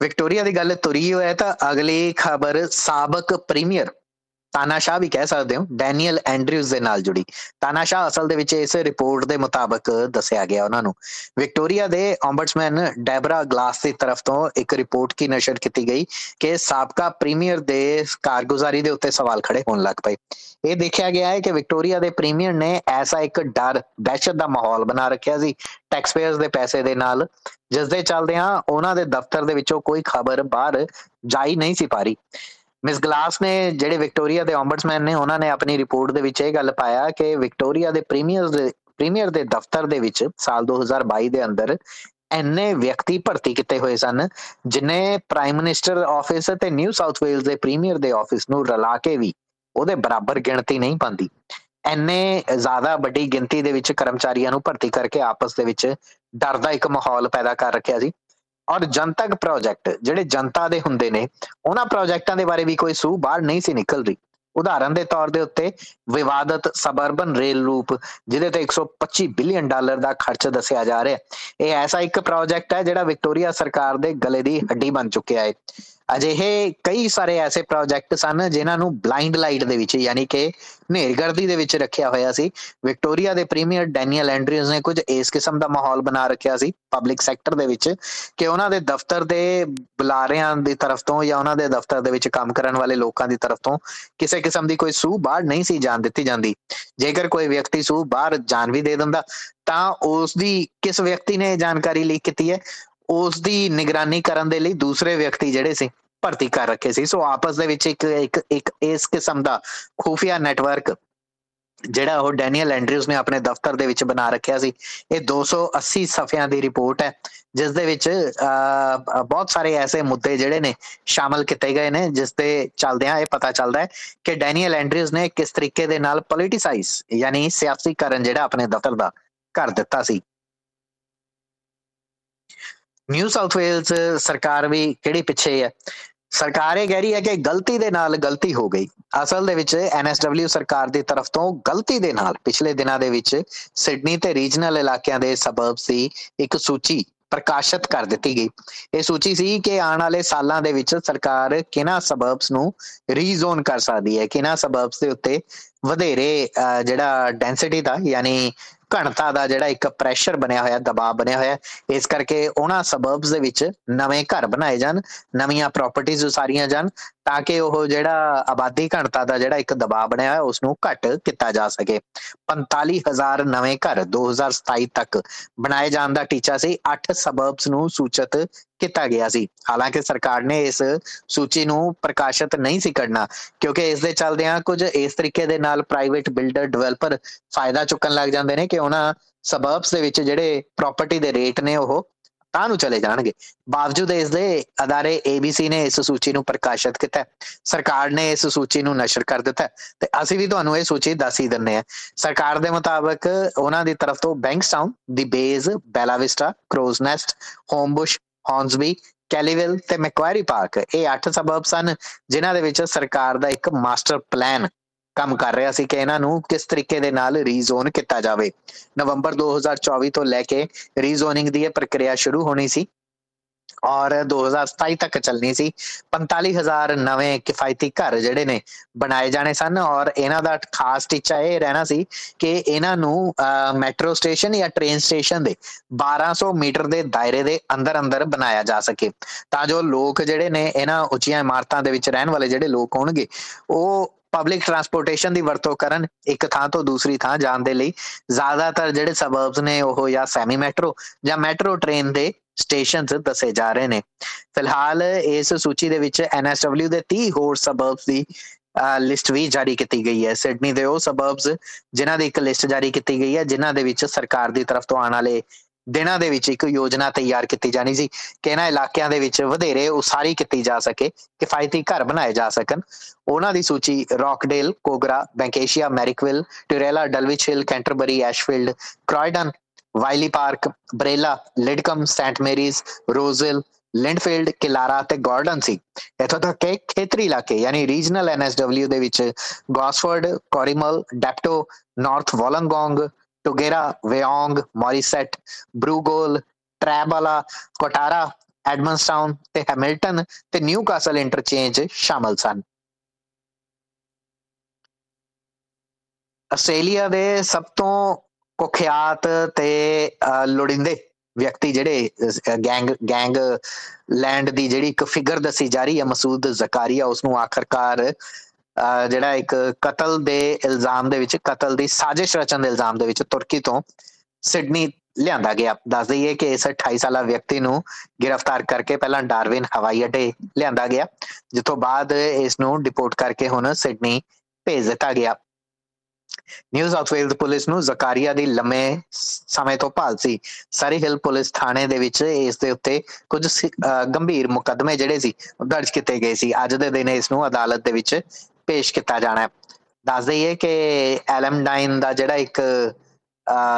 ਵਿਕਟੋਰੀਆ ਦੀ ਗੱਲ ਤੁਰੀ ਹੋਇਆ ਤਾਂ ਅਗਲੀ ਖਬਰ ਸਾਬਕ ਪ੍ਰੀਮੀਅਰ। ਤਾਨਾਸ਼ਾ ਵੀ ਕਹਿ ਸਕਦੇ ਹੋ, ਡੈਨੀਅਲ ਐਂਡਰਿਊਜ਼ ਦੇ ਨਾਲ ਜੁੜੀ। ਤਾਨਾਸ਼ਾ ਅਸਲ ਦੇ ਵਿੱਚ ਇਸ ਰਿਪੋਰਟ ਦੇ ਮੁਤਾਬਕ ਦੱਸਿਆ ਗਿਆ ਉਹਨਾਂ ਨੂੰ। ਵਿਕਟੋਰੀਆ ਦੇ ombudsman ਡੈਬਰਾ ਗਲਾਸ ਦੀ ਤਰਫ ਤੋਂ ਇੱਕ ਰਿਪੋਰਟ ਕੀ ਨਸ਼ਰ ਕੀਤੀ ਗਈ ਕਿ ਸਾਬਕਾ ਪ੍ਰੀਮੀਅਰ ਦੇ ਕਾਰਗੁਜ਼ਾਰੀ ਦੇ ਉੱਤੇ ਸਵਾਲ ਖੜੇ ਹੋਣ ਲੱਗ ਪਏ। ਇਹ ਦੇਖਿਆ ਗਿਆ ਹੈ ਕਿ ਵਿਕਟੋਰੀਆ ਦੇ ਪ੍ਰੀਮੀਅਰ ਨੇ ਐਸਾ ਇੱਕ ਡਰ, ਦਹਿਸ਼ਤ ਦਾ ਮਾਹੌਲ ਬਣਾ ਰੱਖਿਆ ਸੀ ਟੈਕਸਪੇਅਰਸ ਦੇ ਪੈਸੇ ਦੇ ਨਾਲ। ਜਿਸ ਦੇ ਚੱਲਦਿਆਂ ਉਹਨਾਂ ਦੇ ਦਫ਼ਤਰ ਦੇ ਵਿੱਚੋਂ ਕੋਈ ਖਬਰ ਬਾਹਰ ਜਾਈ ਨਹੀਂ ਸੀ ਪਾਰੀ ਮਿਸ ਗਲਾਸ ਨੇ ਜਿਹੜੇ ਵਿਕਟੋਰੀਆ ਦੇ ਓਮਬਡਸਮੈਨ ਨੇ, ਉਹਨਾਂ ਨੇ ਆਪਣੀ ਰਿਪੋਰਟ ਦੇ ਵਿੱਚ ਇਹ ਗੱਲ ਪਾਇਆ ਕਿ ਵਿਕਟੋਰੀਆ ਦੇ ਪ੍ਰੀਮੀਅਰ ਦੇ ਪ੍ਰੀਮੀਅਰ ਦੇ ਦਫ਼ਤਰ ਦੇ ਵਿੱਚ ਸਾਲ 2022 ਦੇ ਅੰਦਰ ਐਨੇ ਵਿਅਕਤੀ ਭਰਤੀ ਕੀਤੇ ਹੋਏ ਸਨ, ਜਿਨੇ ਪ੍ਰਾਈਮ ਮਿਨਿਸਟਰ ਆਫਿਸ ਤੇ ਨਿਊ ਸਾਊਥ ਵੇਲਸ ਦੇ ਪ੍ਰੀਮੀਅਰ ਦੇ ਆਫਿਸ ਨੂੰ ਰਲਾ ਕੇ ਵੀ ਉਹਦੇ ਬਰਾਬਰ ਗਿਣਤੀ ਨਹੀਂ ਪਾਉਂਦੀ। ਐਨੇ ਜ਼ਿਆਦਾ ਵੱਡੀ ਗਿਣਤੀ ਦੇ ਵਿੱਚ ਕਰਮਚਾਰੀਆਂ ਨੂੰ ਭਰਤੀ ਕਰਕੇ ਆਪਸ ਦੇ ਵਿੱਚ ਡਰ ਦਾ ਇੱਕ ਮਾਹੌਲ ਪੈਦਾ ਕਰ ਰੱਖਿਆ ਸੀ। ਔਰ ਜਨਤਕ ਪ੍ਰੋਜੈਕਟ ਜਿਹੜੇ ਜਨਤਾ ਦੇ ਹੁੰਦੇ ਨੇ, ਉਹਨਾਂ ਪ੍ਰੋਜੈਕਟਾਂ ਦੇ ਬਾਰੇ ਵੀ ਕੋਈ ਸੂ ਬਾਹਰ ਨਹੀਂ ਸੀ ਨਿਕਲ ਰਹੀ। ਉਦਾਹਰਨ ਦੇ ਤੌਰ ਦੇ ਉੱਤੇ ਵਿਵਾਦਤ ਸਬਰਬਨ ਰੇਲ ਲੂਪ ਜਿਹਦੇ ਤੇ 125 ਬਿਲੀਅਨ ਡਾਲਰ ਦਾ ਖਰਚ ਦੱਸਿਆ ਜਾ ਰਿਹਾ। ਇਹ ਐਸਾ ਇੱਕ ਪ੍ਰੋਜੈਕਟ ਹੈ ਜਿਹੜਾ ਵਿਕਟੋਰੀਆ ਸਰਕਾਰ ਦੇ ਗਲੇ ਦੀ ਹੱਡੀ ਬਣ ਚੁੱਕਿਆ ਹੈ। ਅਜਿਹੇ ਕਈ ਸਾਰੇ ਐਸੇ ਪ੍ਰੋਜੈਕਟ ਸਨ ਜਿਨ੍ਹਾਂ ਨੂੰ ਬਲਾਈਂਡ ਲਾਈਟ ਦੇ ਵਿੱਚ ਯਾਨੀ ਕਿ ਨੇਰਗਰਦੀ ਦੇ ਵਿੱਚ ਰੱਖਿਆ ਹੋਇਆ ਸੀ। ਵਿਕਟੋਰੀਆ ਦੇ ਪ੍ਰੀਮੀਅਰ ਡੈਨੀਅਲ ਐਂਡਰਿਊਜ਼ ਨੇ ਕੁਝ ਇਸ ਕਿਸਮ ਦਾ ਮਾਹੌਲ ਬਣਾ ਰੱਖਿਆ ਸੀ ਪਬਲਿਕ ਸੈਕਟਰ ਦੇ ਵਿੱਚ ਕਿ ਉਹਨਾਂ ਦੇ ਦਫ਼ਤਰ ਦੇ ਬੁਲਾਰਿਆਂ ਦੀ ਤਰਫ ਤੋਂ ਜਾਂ ਉਹਨਾਂ ਦੇ ਦਫ਼ਤਰ ਦੇ ਵਿੱਚ ਕੰਮ ਕਰਨ ਵਾਲੇ ਲੋਕਾਂ ਦੀ ਤਰਫ ਤੋਂ ਕਿਸੇ ਕਿਸਮ ਦੀ ਕੋਈ ਸੂ ਬਾਹਰ ਨਹੀਂ ਸੀ ਜਾਣ ਦਿੱਤੀ ਜਾਂਦੀ। ਜੇਕਰ ਕੋਈ ਵਿਅਕਤੀ ਸੂ ਬਾਹਰ ਜਾਣ ਵੀ ਦੇ ਦਿੰਦਾ ਤਾਂ ਉਸ ਦੀ ਕਿਸ ਵਿਅਕਤੀ ਨੇ ਜਾਣਕਾਰੀ ਲੀਕ ਕੀਤੀ ਹੈ? ਉਸ ਦੀ ਨਿਗਰਾਨੀ ਕਰਨ ਦੇ ਲਈ ਦੂਸਰੇ ਵਿਅਕਤੀ ਜਿਹੜੇ ਸੀ, ਭਰਤੀ ਕਰ ਰੱਖੇ ਸੀ। ਸੋ ਆਪਸ ਦੇ ਵਿੱਚ ਇੱਕ ਇੱਕ ਇੱਕ ਇਸ ਕਿਸਮ ਦਾ ਖੂਫੀਆ ਨੈਟਵਰਕ ਜਿਹੜਾ ਉਹ ਡੈਨੀਅਲ ਐਂਡਰਿਊਜ਼ ਨੇ ਆਪਣੇ ਦਫ਼ਤਰ ਦੇ ਵਿੱਚ ਬਣਾ ਰੱਖਿਆ ਸੀ। ਇਹ 280 ਸਫ਼ਿਆਂ ਦੀ ਰਿਪੋਰਟ ਹੈ, ਜਿਸ ਦੇ ਵਿੱਚ ਬਹੁਤ ਸਾਰੇ ਐਸੇ ਮੁੱਦੇ ਜਿਹੜੇ ਨੇ ਸ਼ਾਮਲ ਕੀਤੇ ਗਏ ਨੇ, ਜਿਸ ਤੇ ਚੱਲਦਿਆਂ ਇਹ ਪਤਾ ਚੱਲਦਾ ਹੈ ਕਿ ਡੈਨੀਅਲ ਐਂਡਰਿਊਜ਼ ਨੇ ਕਿਸ ਤਰੀਕੇ ਦੇ ਨਾਲ ਪੋਲਿਟਿਸਾਈਜ਼ ਯਾਨੀ ਸਿਆਸੀਕਰਨ ਜਿਹੜਾ ਆਪਣੇ ਦਫ਼ਤਰ ਦਾ ਕਰ ਦਿੱਤਾ ਸੀ। ਨਿਊ ਸਾਊਥ ਵੇਲਸ ਸਰਕਾਰ ਵੀ ਕਿਹੜੀ ਪਿੱਛੇ ਹੈ? ਸਰਕਾਰ ਇਹ ਕਹਿ ਰਹੀ ਹੈ ਕਿ ਗਲਤੀ ਦੇ ਨਾਲ ਗਲਤੀ ਹੋ ਗਈ। ਅਸਲ ਦੇ ਵਿੱਚ ਐਨਐਸਡਬਲਯੂ ਸਰਕਾਰ ਦੀ ਤਰਫ ਤੋਂ ਗਲਤੀ ਦੇ ਨਾਲ ਪਿਛਲੇ ਦਿਨਾਂ ਦੇ ਵਿੱਚ ਸਿਡਨੀ ਤੇ ਰੀਜਨਲ ਇਲਾਕਿਆਂ ਦੇ ਸਬਰਬਸ ਦੀ ਇੱਕ ਸੂਚੀ ਪ੍ਰਕਾਸ਼ਿਤ ਕਰ ਦਿੱਤੀ ਗਈ। ਇਹ ਸੂਚੀ ਸੀ ਕਿ ਆਉਣ ਵਾਲੇ ਸਾਲਾਂ ਦੇ ਵਿੱਚ ਸਰਕਾਰ ਕਿਹਨਾਂ ਸਬਰਬਸ ਨੂੰ ਰੀਜ਼ੋਨ ਕਰ ਸਕਦੀ ਹੈ? ਕਿਹਨਾਂ ਸਬਰਬਸ ਦੇ ਉੱਤੇ ਵਧੇਰੇ ਜਿਹੜਾ ਡੈਂਸਿਟੀ ਦਾ, ਯਾਨੀ ਘਣਤਾ ਦਾ ਜਿਹੜਾ ਇੱਕ ਪ੍ਰੈਸ਼ਰ ਬਣਿਆ ਹੋਇਆ, ਦਬਾਅ ਬਣਿਆ ਹੋਇਆ, ਇਸ ਕਰਕੇ ਉਹਨਾਂ ਸਬਰਬਸ ਦੇ ਵਿੱਚ ਨਵੇਂ ਘਰ ਬਣਾਏ ਜਾਣ, ਨਵੀਆਂ ਪ੍ਰਾਪਰਟੀਆਂ ਉਸਾਰੀਆਂ ਜਾਣ, ਤਾਂ ਕਿ ਉਹ ਜਿਹੜਾ ਆਬਾਦੀ ਘਣਤਾ ਦਾ ਜਿਹੜਾ ਇੱਕ ਦਬਾਅ ਬਣਿਆ ਹੋਇਆ ਉਸ ਨੂੰ ਘਟ ਕੀਤਾ ਜਾ ਸਕੇ। 45000 ਨਵੇਂ ਘਰ 2027 ਤੱਕ ਬਣਾਏ ਜਾਣ ਦਾ ਟੀਚਾ ਸੀ। 8 ਸਬਰਬਸ ਨੂੰ ਸੂਚਿਤ ਕੀਤਾ ਗਿਆ ਸੀ। ਹਾਲਾਂਕਿ ਸਰਕਾਰ ਨੇ ਇਸ ਸੂਚੀ ਨੂੰ ਪ੍ਰਕਾਸ਼ਿਤ ਨਹੀਂ ਸੀ ਕਰਨਾ, ਕਿਉਂਕਿ ਇਸ ਦੇ ਚੱਲਦਿਆਂ ਕੁਝ ਇਸ ਤਰੀਕੇ ਦੇ ਨਾਲ ਪ੍ਰਾਈਵੇਟ ਬਿਲਡਰ ਡਿਵੈਲਪਰ ਫਾਇਦਾ ਚੁੱਕਣ ਲੱਗ ਜਾਂਦੇ ਨੇ ਕਿ ਉਹਨਾਂ ਸਬਰਬਸ ਦੇ ਵਿੱਚ ਜਿਹੜੇ ਪ੍ਰਾਪਰਟੀ ਦੇ ਰੇਟ ਨੇ ਉਹ ਤਾਂ ਨੂੰ ਚਲੇ ਜਾਣਗੇ। ਬਾਵਜੂਦ ਇਸ ਦੇ ਅਦਾਰੇ ABC ਨੇ ਇਸ ਸੂਚੀ ਨੂੰ ਪ੍ਰਕਾਸ਼ਿਤ ਕੀਤਾ ਸਰਕਾਰ ਨੇ ਇਸ ਸੂਚੀ ਨੂੰ ਨਸ਼ਰ ਕਰ ਦਿੱਤਾ ਤੇ ਅਸੀਂ ਵੀ ਤੁਹਾਨੂੰ ਇਹ ਸੂਚੀ ਦੱਸ ਹੀ ਦਿੰਨੇ ਆ ਸਰਕਾਰ ਦੇ ਮੁਤਾਬਕ ਉਹਨਾਂ ਦੀ ਤਰਫ ਤੋਂ ਬੈਂਕਸਟਾਊਨ ਦੀ ਬੇਜ਼ ਬੈਲਾਵਿਸਟਾ ਕ੍ਰੋਜ਼ਨੈਸਟ ਹੋਮਬੁਸ਼ ਹੌਂਸਬੀ ਕੈਲੀਵਿਲ ਤੇ ਮੈਕਵਾਰੀ ਪਾਰਕ ਇਹ ਅੱਠ ਸਬਬ ਸਨ ਜਿਨ੍ਹਾਂ ਦੇ ਵਿੱਚ ਸਰਕਾਰ ਦਾ ਇੱਕ ਮਾਸਟਰ ਪਲਾਨ ਕੰਮ ਕਰ ਰਿਹਾ ਸੀ ਕਿ ਇਹਨਾਂ ਨੂੰ ਕਿਸ ਤਰੀਕੇ ਦੇ ਨਾਲ ਰੀਜ਼ੋਨ ਕੀਤਾ ਜਾਵੇ। ਨਵੰਬਰ 2024 ਤੋਂ ਲੈ ਕੇ ਰੀਜ਼ੋਨਿੰਗ ਦੀ ਇਹ ਪ੍ਰਕਿਰਿਆ ਸ਼ੁਰੂ ਹੋਣੀ ਸੀ। ਔਰ 2027 ਤੱਕ ਚੱਲਣੀ ਸੀ। 45000 ਨਵੇਂ ਕਿਫਾਇਤੀ ਘਰ ਜਿਹੜੇ ਨੇ ਬਣਾਏ ਜਾਣੇ ਸਨ ਔਰ ਇਹਨਾਂ ਦਾ ਖਾਸ ਟੀਚਾ ਇਹ ਰਹਿਣਾ ਸੀ ਕਿ ਇਹਨਾਂ ਨੂੰ ਮੈਟਰੋ ਸਟੇਸ਼ਨ ਜਾਂ ਟ੍ਰੇਨ ਸਟੇਸ਼ਨ ਦੇ 1200 ਮੀਟਰ ਦੇ ਦਾਇਰੇ ਦੇ ਅੰਦਰ ਅੰਦਰ ਬਣਾਇਆ ਜਾ ਸਕੇ। ਤਾਂ ਜੋ ਲੋਕ ਜਿਹੜੇ ਨੇ ਇਹਨਾਂ ਉੱਚੀਆਂ ਇਮਾਰਤਾਂ ਦੇ ਵਿੱਚ ਰਹਿਣ ਵਾਲੇ ਜਿਹੜੇ ਲੋਕ ਹੋਣਗੇ, ਉਹ ਪਬਲਿਕ ਟਰਾਂਸਪੋਰਟੇਸ਼ਨ ਦੀ ਵਰਤੋਂ ਕਰਨ ਇੱਕ ਥਾਂ ਤੋਂ ਦੂਸਰੀ ਥਾਂ ਜਾਣ ਦੇ ਲਈ। ਜ਼ਿਆਦਾਤਰ ਜਿਹੜੇ ਸਬਰਬਸ ਨੇ ਉਹ ਜਾਂ ਸੈਮੀ ਮੈਟਰੋ ਜਾਂ ਮੈਟਰੋ ਟ੍ਰੇਨ ਦੇ ਸਟੇਸ਼ਨਸ ਦੱਸੇ ਜਾ ਰਹੇ ਨੇ। ਫਿਲਹਾਲ ਇਸ ਸੂਚੀ ਦੇ ਵਿੱਚ ਐਨਐਸਡਬਲਯੂ ਦੇ 30 ਹੋਰ ਸਬਰਬਸ ਦੀ ਲਿਸਟ ਵੀ ਜਾਰੀ ਕੀਤੀ ਗਈ ਹੈ। ਸਿਡਨੀ ਦੇ ਉਹ ਸਬਰਬਸ ਜਿਨ੍ਹਾਂ ਦੀ ਇੱਕ ਲਿਸਟ ਜਾਰੀ ਕੀਤੀ ਗਈ ਹੈ, ਜਿਨ੍ਹਾਂ ਦੇ ਵਿੱਚ ਸਰਕਾਰ ਦੀ ਤਰਫ ਤੋਂ ਆਉਣ ਵਾਲੇ ਦਿਨਾਂ ਦੇ ਵਿੱਚ ਇੱਕ ਯੋਜਨਾ ਤਿਆਰ ਕੀਤੀ ਜਾਣੀ ਸੀ ਕਿ ਇਹਨਾਂ ਇਲਾਕਿਆਂ ਦੇ ਵਿੱਚ ਵਧੇਰੇ ਉਸਾਰੀ ਕੀਤੀ ਜਾ ਸਕੇ, ਕਿਫਾਇਤੀ ਘਰ ਬਣਾਏ ਜਾ ਸਕਣ। ਉਹਨਾਂ ਦੀ ਸੂਚੀ Rockdale Kogarah Banksia Marrickville Turrella Dulwich Hill Canterbury Ashfield Croydon Wiley Park, Berala, Lidcombe, Saint Marys, Roseville, Lindfield, Killara ਤੇ ਗਾਰਡਨ ਸੀ। ਇਥੋਂ ਤੱਕ ਕਿ ਖੇਤਰੀ ਇਲਾਕੇ, ਯਾਨੀ ਰੀਜਨਲ ਐਨਐਸਡਬਲਯੂ ਦੇ ਵਿੱਚ ਗੌਸਫੋਰਡ, ਕੋਰੀਮਲ, ਡੈਪਟੋ, ਨਾਰਥ ਵੋਲੰਗੋਂਗ, ਟੁਗੇਰਾ, ਵੇਓਂਗ, ਮੌਰੀਸੈਟ, ਬਰੂਗੋਲ, ਟ੍ਰੈਬਲਾ, ਕੋਟਾਰਾ ਐਡਮੰਸਟਾਊਨ ਤੇ ਹੈਮਿਲਟਨ ਤੇ ਨਿਊਕਾਸਲ ਇੰਟਰਚੇਂਜ ਸ਼ਾਮਲ ਸਨ। ਆਸਟ੍ਰੇਲੀਆ ਦੇ ਸਭ ਤੋਂ ਕੁਖਿਆਤ ਤੇ ਲੋੜਿੰਦੇ ਵਿਅਕਤੀ ਜਿਹੜੇ ਗੈਂਗ ਗੈਂਗ ਲੈਂਡ ਦੀ ਜਿਹੜੀ ਇੱਕ ਫਿਗਰ ਦੱਸੀ ਜਾ ਰਹੀ ਹੈ, ਮਸੂਦ ਜ਼ਕਾਰੀਆ, ਉਸ ਨੂੰ ਆਖਰਕਾਰ ਜਿਹੜਾ ਇੱਕ ਕਤਲ ਦੇ ਇਲਜ਼ਾਮ ਦੇ ਵਿੱਚ, ਕਤਲ ਦੀ ਸਾਜ਼ਿਸ਼ ਰਚਨ ਦੇ ਇਲਜ਼ਾਮ ਦੇ ਵਿੱਚ ਤੁਰਕੀ ਤੋਂ ਸਿਡਨੀ ਲਿਆਂਦਾ ਗਿਆ। ਦੱਸ ਦਈਏ ਕਿ ਇਸ 28 ਸਾਲਾ ਵਿਅਕਤੀ ਨੂੰ ਗ੍ਰਿਫਤਾਰ ਕਰਕੇ ਪਹਿਲਾਂ ਡਾਰਵਿਨ ਹਵਾਈ ਅੱਡੇ ਲਿਆਂਦਾ ਗਿਆ, ਜਿੱਥੋਂ ਬਾਅਦ ਇਸ ਨੂੰ ਡਿਪੋਰਟ ਕਰਕੇ ਹੁਣ ਸਿਡਨੀ ਭੇਜ ਦਿੱਤਾ ਗਿਆ। ਨਿਊ ਸਾਊਥ ਵੇਲਜ਼ ਪੁਲਿਸ ਨੂੰ ਜ਼ਕਾਰੀਆ ਦੀ ਲੰਮੇ ਸਮੇਂ ਤੋਂ ਭਾਲ ਸੀ। ਸਰੀ ਹਿਲ ਪੁਲਿਸ ਥਾਣੇ ਦੇ ਵਿੱਚ ਇਸ ਦੇ ਉੱਤੇ ਕੁਝ ਗੰਭੀਰ ਮੁਕੱਦਮੇ ਜਿਹੜੇ ਸੀ ਦਰਜ ਕੀਤੇ ਗਏ ਸੀ। ਅੱਜ ਦੇ ਦਿਨ ਇਸ ਨੂੰ ਅਦਾਲਤ ਦੇ ਵਿੱਚ ਪੇਸ਼ ਕੀਤਾ ਜਾਣਾ ਹੈ। ਦੱਸ ਦਈਏ ਕਿ ਐਲਮਡਾਈਨ ਦਾ ਜਿਹੜਾ ਇੱਕ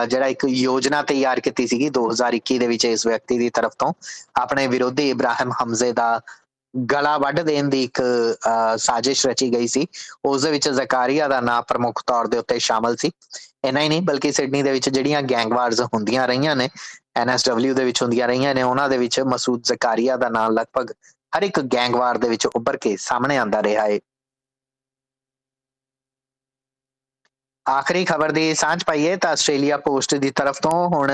ਜਿਹੜਾ ਇੱਕ ਯੋਜਨਾ ਤਿਆਰ ਕੀਤੀ ਸੀਗੀ 2021 ਦੇ ਵਿੱਚ ਇਸ ਵਿਅਕਤੀ ਦੀ ਤਰਫ ਤੋਂ। ਆਪਣੇ ਵਿਰੋਧੀ ਇਬਰਾਹਿਮ ਹਮਜ਼ੇ ਦਾ ਗਲਾ ਵੱਢ ਦੇਣ ਦੀ ਇੱਕ ਸਾਜ਼ਿਸ਼ ਰਚੀ ਗਈ ਸੀ। ਉਸ ਦੇ ਵਿੱਚ ਜ਼ਕਾਰੀਆ ਦਾ ਨਾਮ ਪ੍ਰਮੁੱਖ ਤੌਰ ਦੇ ਉੱਤੇ ਸ਼ਾਮਲ ਸੀ। ਇਨਾ ਹੀ ਨਹੀਂ, ਬਲਕਿ ਸਿਡਨੀ ਦੇ ਵਿੱਚ ਜਿਹੜੀਆਂ ਗੈਂਗਵਾਰਸ ਹੁੰਦੀਆਂ ਰਹੀਆਂ ਨੇ ਐਨਐਸਡਬਲਯੂ ਦੇ ਵਿੱਚ ਹੁੰਦੀਆਂ ਰਹੀਆਂ ਨੇ, ਉਹਨਾਂ ਦੇ ਵਿੱਚ ਮਸੂਦ ਜ਼ਕਾਰੀਆ ਦਾ ਨਾਮ ਲਗਭਗ ਹਰ ਇੱਕ ਗੈਂਗਵਾਰ ਦੇ ਵਿੱਚ ਉੱਭਰ ਕੇ ਸਾਹਮਣੇ ਆਂਦਾ ਰਿਹਾ ਹੈ ਆਖਰੀ ਖਬਰ ਦੀ ਸਾਂਝ ਪਾਈਏ ਤਾਂ ਆਸਟ੍ਰੇਲੀਆ ਪੋਸਟ ਦੀ ਤਰਫ ਤੋਂ ਹੁਣ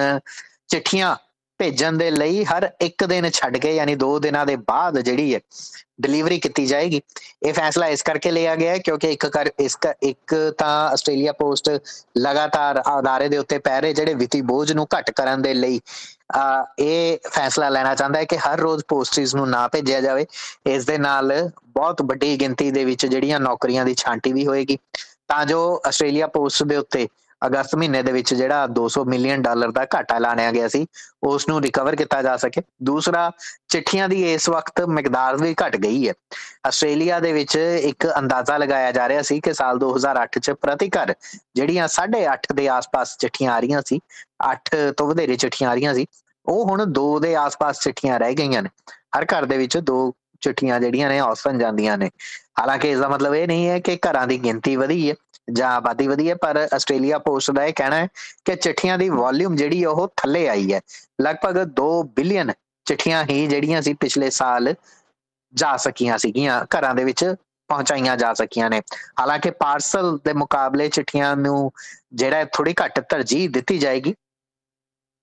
ਚਿੱਠੀਆਂ ਭੇਜਣ ਦੇ ਲਈ ਹਰ ਇੱਕ ਦਿਨ ਛੱਡ ਕੇ ਯਾਨੀ 2 ਦਿਨਾਂ ਦੇ ਬਾਅਦ ਜਿਹੜੀ ਹੈ ਡਿਲੀਵਰੀ ਕੀਤੀ ਜਾਏਗੀ। ਇਹ ਫੈਸਲਾ ਇਸ ਕਰਕੇ ਲਿਆ ਗਿਆ ਕਿਉਂਕਿ ਇੱਕ ਕਰ, ਇਸ ਇੱਕ ਤਾਂ ਆਸਟ੍ਰੇਲੀਆ ਪੋਸਟ ਲਗਾਤਾਰ ਆਧਾਰੇ ਦੇ ਉੱਤੇ ਪੈ ਰਹੇ ਜਿਹੜੇ ਵਿੱਤੀ ਬੋਝ ਨੂੰ ਘਟ ਕਰਨ ਦੇ ਲਈ ਇਹ ਫੈਸਲਾ ਲੈਣਾ ਚਾਹੁੰਦਾ ਹੈ ਕਿ ਹਰ ਰੋਜ਼ ਪੋਸਟਰੀਜ਼ ਨੂੰ ਨਾ ਭੇਜਿਆ ਜਾਵੇ। ਇਸ ਦੇ ਨਾਲ ਬਹੁਤ ਵੱਡੀ ਗਿਣਤੀ ਦੇ ਵਿੱਚ ਜਿਹੜੀਆਂ ਨੌਕਰੀਆਂ ਦੀ ਛਾਂਟੀ ਵੀ ਹੋਏਗੀ। ਤਾਂ ਜੋ ਆਸਟ੍ਰੇਲੀਆ ਪੋਸਟ ਦੇ ਉੱਤੇ ਅਗਸਤ ਮਹੀਨੇ ਦੇ ਵਿੱਚ ਜਿਹੜਾ 200 ਮਿਲੀਅਨ ਡਾਲਰ ਦਾ ਘਾਟਾ ਲਾਣਿਆ ਗਿਆ ਸੀ ਉਸ ਨੂੰ ਰਿਕਵਰ ਕੀਤਾ ਜਾ ਸਕੇ। ਦੂਸਰਾ, ਚਿੱਠੀਆਂ ਦੀ ਇਸ ਵਕਤ ਮਿਕਦਾਰ ਵੀ ਘਟ ਗਈ ਹੈ। ਆਸਟ੍ਰੇਲੀਆ ਦੇ ਵਿੱਚ ਇੱਕ ਅੰਦਾਜ਼ਾ ਲਗਾਇਆ ਜਾ ਰਿਹਾ ਸੀ ਕਿ ਸਾਲ 2008 ਚ ਪ੍ਰਤੀ ਘਰ ਜਿਹੜੀਆਂ 8.5 ਦੇ ਆਸ-ਪਾਸ ਚਿੱਠੀਆਂ ਆ ਰਹੀਆਂ ਸੀ 8 ਤੋਂ ਵਧੇਰੇ ਚਿੱਠੀਆਂ ਆ ਰਹੀਆਂ ਸੀ, ਉਹ ਹੁਣ 2 ਦੇ ਆਸ-ਪਾਸ ਚਿੱਠੀਆਂ ਰਹਿ ਗਈਆਂ ਨੇ। ਹਰ ਘਰ ਦੇ ਵਿੱਚ ਦੋ ਚਿੱਠੀਆਂ ਜਿਹੜੀਆਂ ਨੇ, ਔਸਤਨ ਜਾਂਦੀਆਂ ਨੇ। ਹਾਲਾਂਕਿ ਇਸ ਦਾ ਮਤਲਬ ਇਹ ਨਹੀਂ ਹੈ ਕਿ ਘਰਾਂ ਦੀ ਗਿਣਤੀ ਵਧੀ ਹੈ। ਜਾਂ ਆਬਾਦੀ ਵਧੀ ਹੈ, ਪਰ ਆਸਟ੍ਰੇਲੀਆ ਪੋਸਟ ਦਾ ਇਹ ਕਹਿਣਾ ਹੈ ਕਿ ਚਿੱਠੀਆਂ ਦੀ ਵੋਲਿਊਮ ਜਿਹੜੀ ਉਹ ਥੱਲੇ ਆਈ ਹੈ। ਲਗਭਗ 2 ਬਿਲੀਅਨ ਚਿੱਠੀਆਂ ਹੀ ਜਿਹੜੀਆਂ ਸੀ ਪਿਛਲੇ ਸਾਲ ਜਾ ਸਕੀਆਂ ਸੀਗੀਆਂ, ਘਰਾਂ ਦੇ ਵਿੱਚ ਪਹੁੰਚਾਈਆਂ ਜਾ ਸਕੀਆਂ ਨੇ। ਹਾਲਾਂਕਿ ਪਾਰਸਲ ਦੇ ਮੁਕਾਬਲੇ ਚਿੱਠੀਆਂ ਨੂੰ ਜਿਹੜਾ ਥੋੜੀ ਘੱਟ ਤਰਜੀਹ ਦਿੱਤੀ ਜਾਏਗੀ।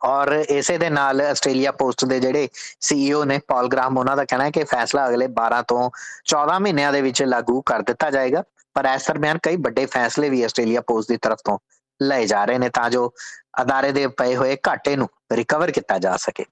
ਔਰ ਇਸੇ ਦੇ ਨਾਲ ਆਸਟ੍ਰੇਲੀਆ ਪੋਸਟ ਦੇ ਜਿਹੜੇ ਸੀਈਓ ਨੇ, ਪਾਲ ਗ੍ਰਾਮ ਉਹਨਾਂ ਦਾ ਕਹਿਣਾ ਹੈ ਕਿ ਫੈਸਲਾ ਅਗਲੇ 12 ਤੋਂ 14 ਮਹੀਨਿਆਂ ਦੇ ਵਿੱਚ ਲਾਗੂ ਕਰ ਦਿੱਤਾ ਜਾਏਗਾ। ਪਰ ਇਸ ਦਰਮਿਆਨ ਕਈ ਵੱਡੇ ਫੈਸਲੇ ਵੀ ਆਸਟ੍ਰੇਲੀਆ ਪੋਸਟ ਦੀ ਤਰਫ ਤੋਂ ਲਏ ਜਾ ਰਹੇ ਨੇ ਤਾਂ ਜੋ ਅਦਾਰੇ ਦੇ ਪਏ ਹੋਏ ਘਾਟੇ ਨੂੰ ਰਿਕਵਰ ਕੀਤਾ ਜਾ ਸਕੇ।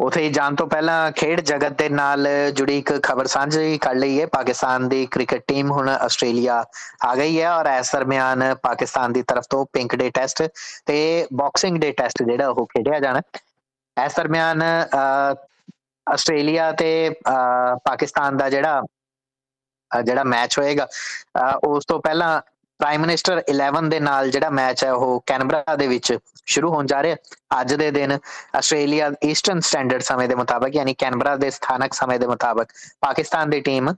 ਉਥੇ ਜਾਣ ਤੋਂ ਪਹਿਲਾਂ ਖੇਡ ਜਗਤ ਦੇ ਨਾਲ ਜੁੜੀ ਇੱਕ ਖਬਰ ਸਾਂਝੀ ਕਰ ਲਈ ਹੈ। ਪਾਕਿਸਤਾਨ ਦੀ ਕ੍ਰਿਕਟ ਟੀਮ ਹੁਣ ਆਸਟ੍ਰੇਲੀਆ ਆ ਗਈ ਹੈ ਔਰ ਇਸ ਦਰਮਿਆਨ ਪਾਕਿਸਤਾਨ ਦੀ ਤਰਫ ਤੋਂ ਪਿੰਕ ਡੇ ਟੈਸਟ ਤੇ ਬਾਕਸਿੰਗ ਡੇ ਟੈਸਟ ਜਿਹੜਾ ਉਹ ਖੇਡਿਆ ਜਾਣਾ ਇਸ ਦਰਮਿਆਨ ਆਸਟ੍ਰੇਲੀਆ ਤੇ ਪਾਕਿਸਤਾਨ ਦਾ ਜਿਹੜਾ ਜਿਹੜਾ ਮੈਚ ਹੋਏਗਾ। ਉਸ ਤੋਂ ਪਹਿਲਾਂ ਪ੍ਰਾਈਮ ਮਿਨਿਸਟਰ 11 ਦੇ ਨਾਲ ਜਿਹੜਾ ਮੈਚ ਹੈ, ਉਹ ਕੈਨਬਰਾ ਦੇ ਵਿੱਚ ਸ਼ੁਰੂ ਹੋਣ ਜਾ ਰਿਹਾ। ਅੱਜ ਦੇ ਦਿਨ ਆਸਟ੍ਰੇਲੀਆ ਈਸਟਰਨ ਸਟੈਂਡਰਡ ਸਮੇਂ ਦੇ ਮੁਤਾਬਕ, ਯਾਨੀ ਕੈਨਬਰਾ ਦੇ ਸਥਾਨਕ ਸਮੇਂ ਦੇ ਮੁਤਾਬਕ, ਪਾਕਿਸਤਾਨ ਦੀ ਟੀਮ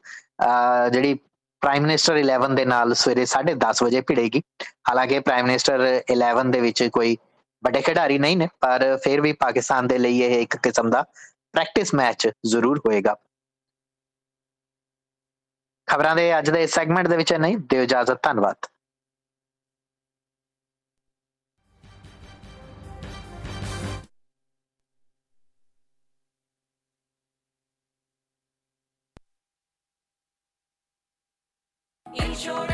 ਜਿਹੜੀ ਪ੍ਰਾਈਮ ਮਿਨਿਸਟਰ 11 ਦੇ ਨਾਲ ਸਵੇਰੇ 10:30 ਵਜੇ ਭਿੜੇਗੀ। ਹਾਲਾਂਕਿ ਪ੍ਰਾਈਮ ਮਿਨਿਸਟਰ 11 ਦੇ ਵਿੱਚ ਕੋਈ ਵੱਡੇ ਖਿਡਾਰੀ ਨਹੀਂ ਨੇ, ਪਰ ਫਿਰ ਵੀ ਪਾਕਿਸਤਾਨ ਦੇ ਲਈ ਇਹ ਇੱਕ ਕਿਸਮ ਦਾ ਪ੍ਰੈਕਟਿਸ ਮੈਚ ਜ਼ਰੂਰ ਹੋਏਗਾ। ਖਬਰਾਂ ਦੇ ਅੱਜ ਦੇ ਸੈਗਮੈਂਟ ਦੇ ਵਿੱਚ ਨਹੀਂ ਦਿਓ ਇਜਾਜ਼ਤ ਧੰਨਵਾਦ Insurance, insurance.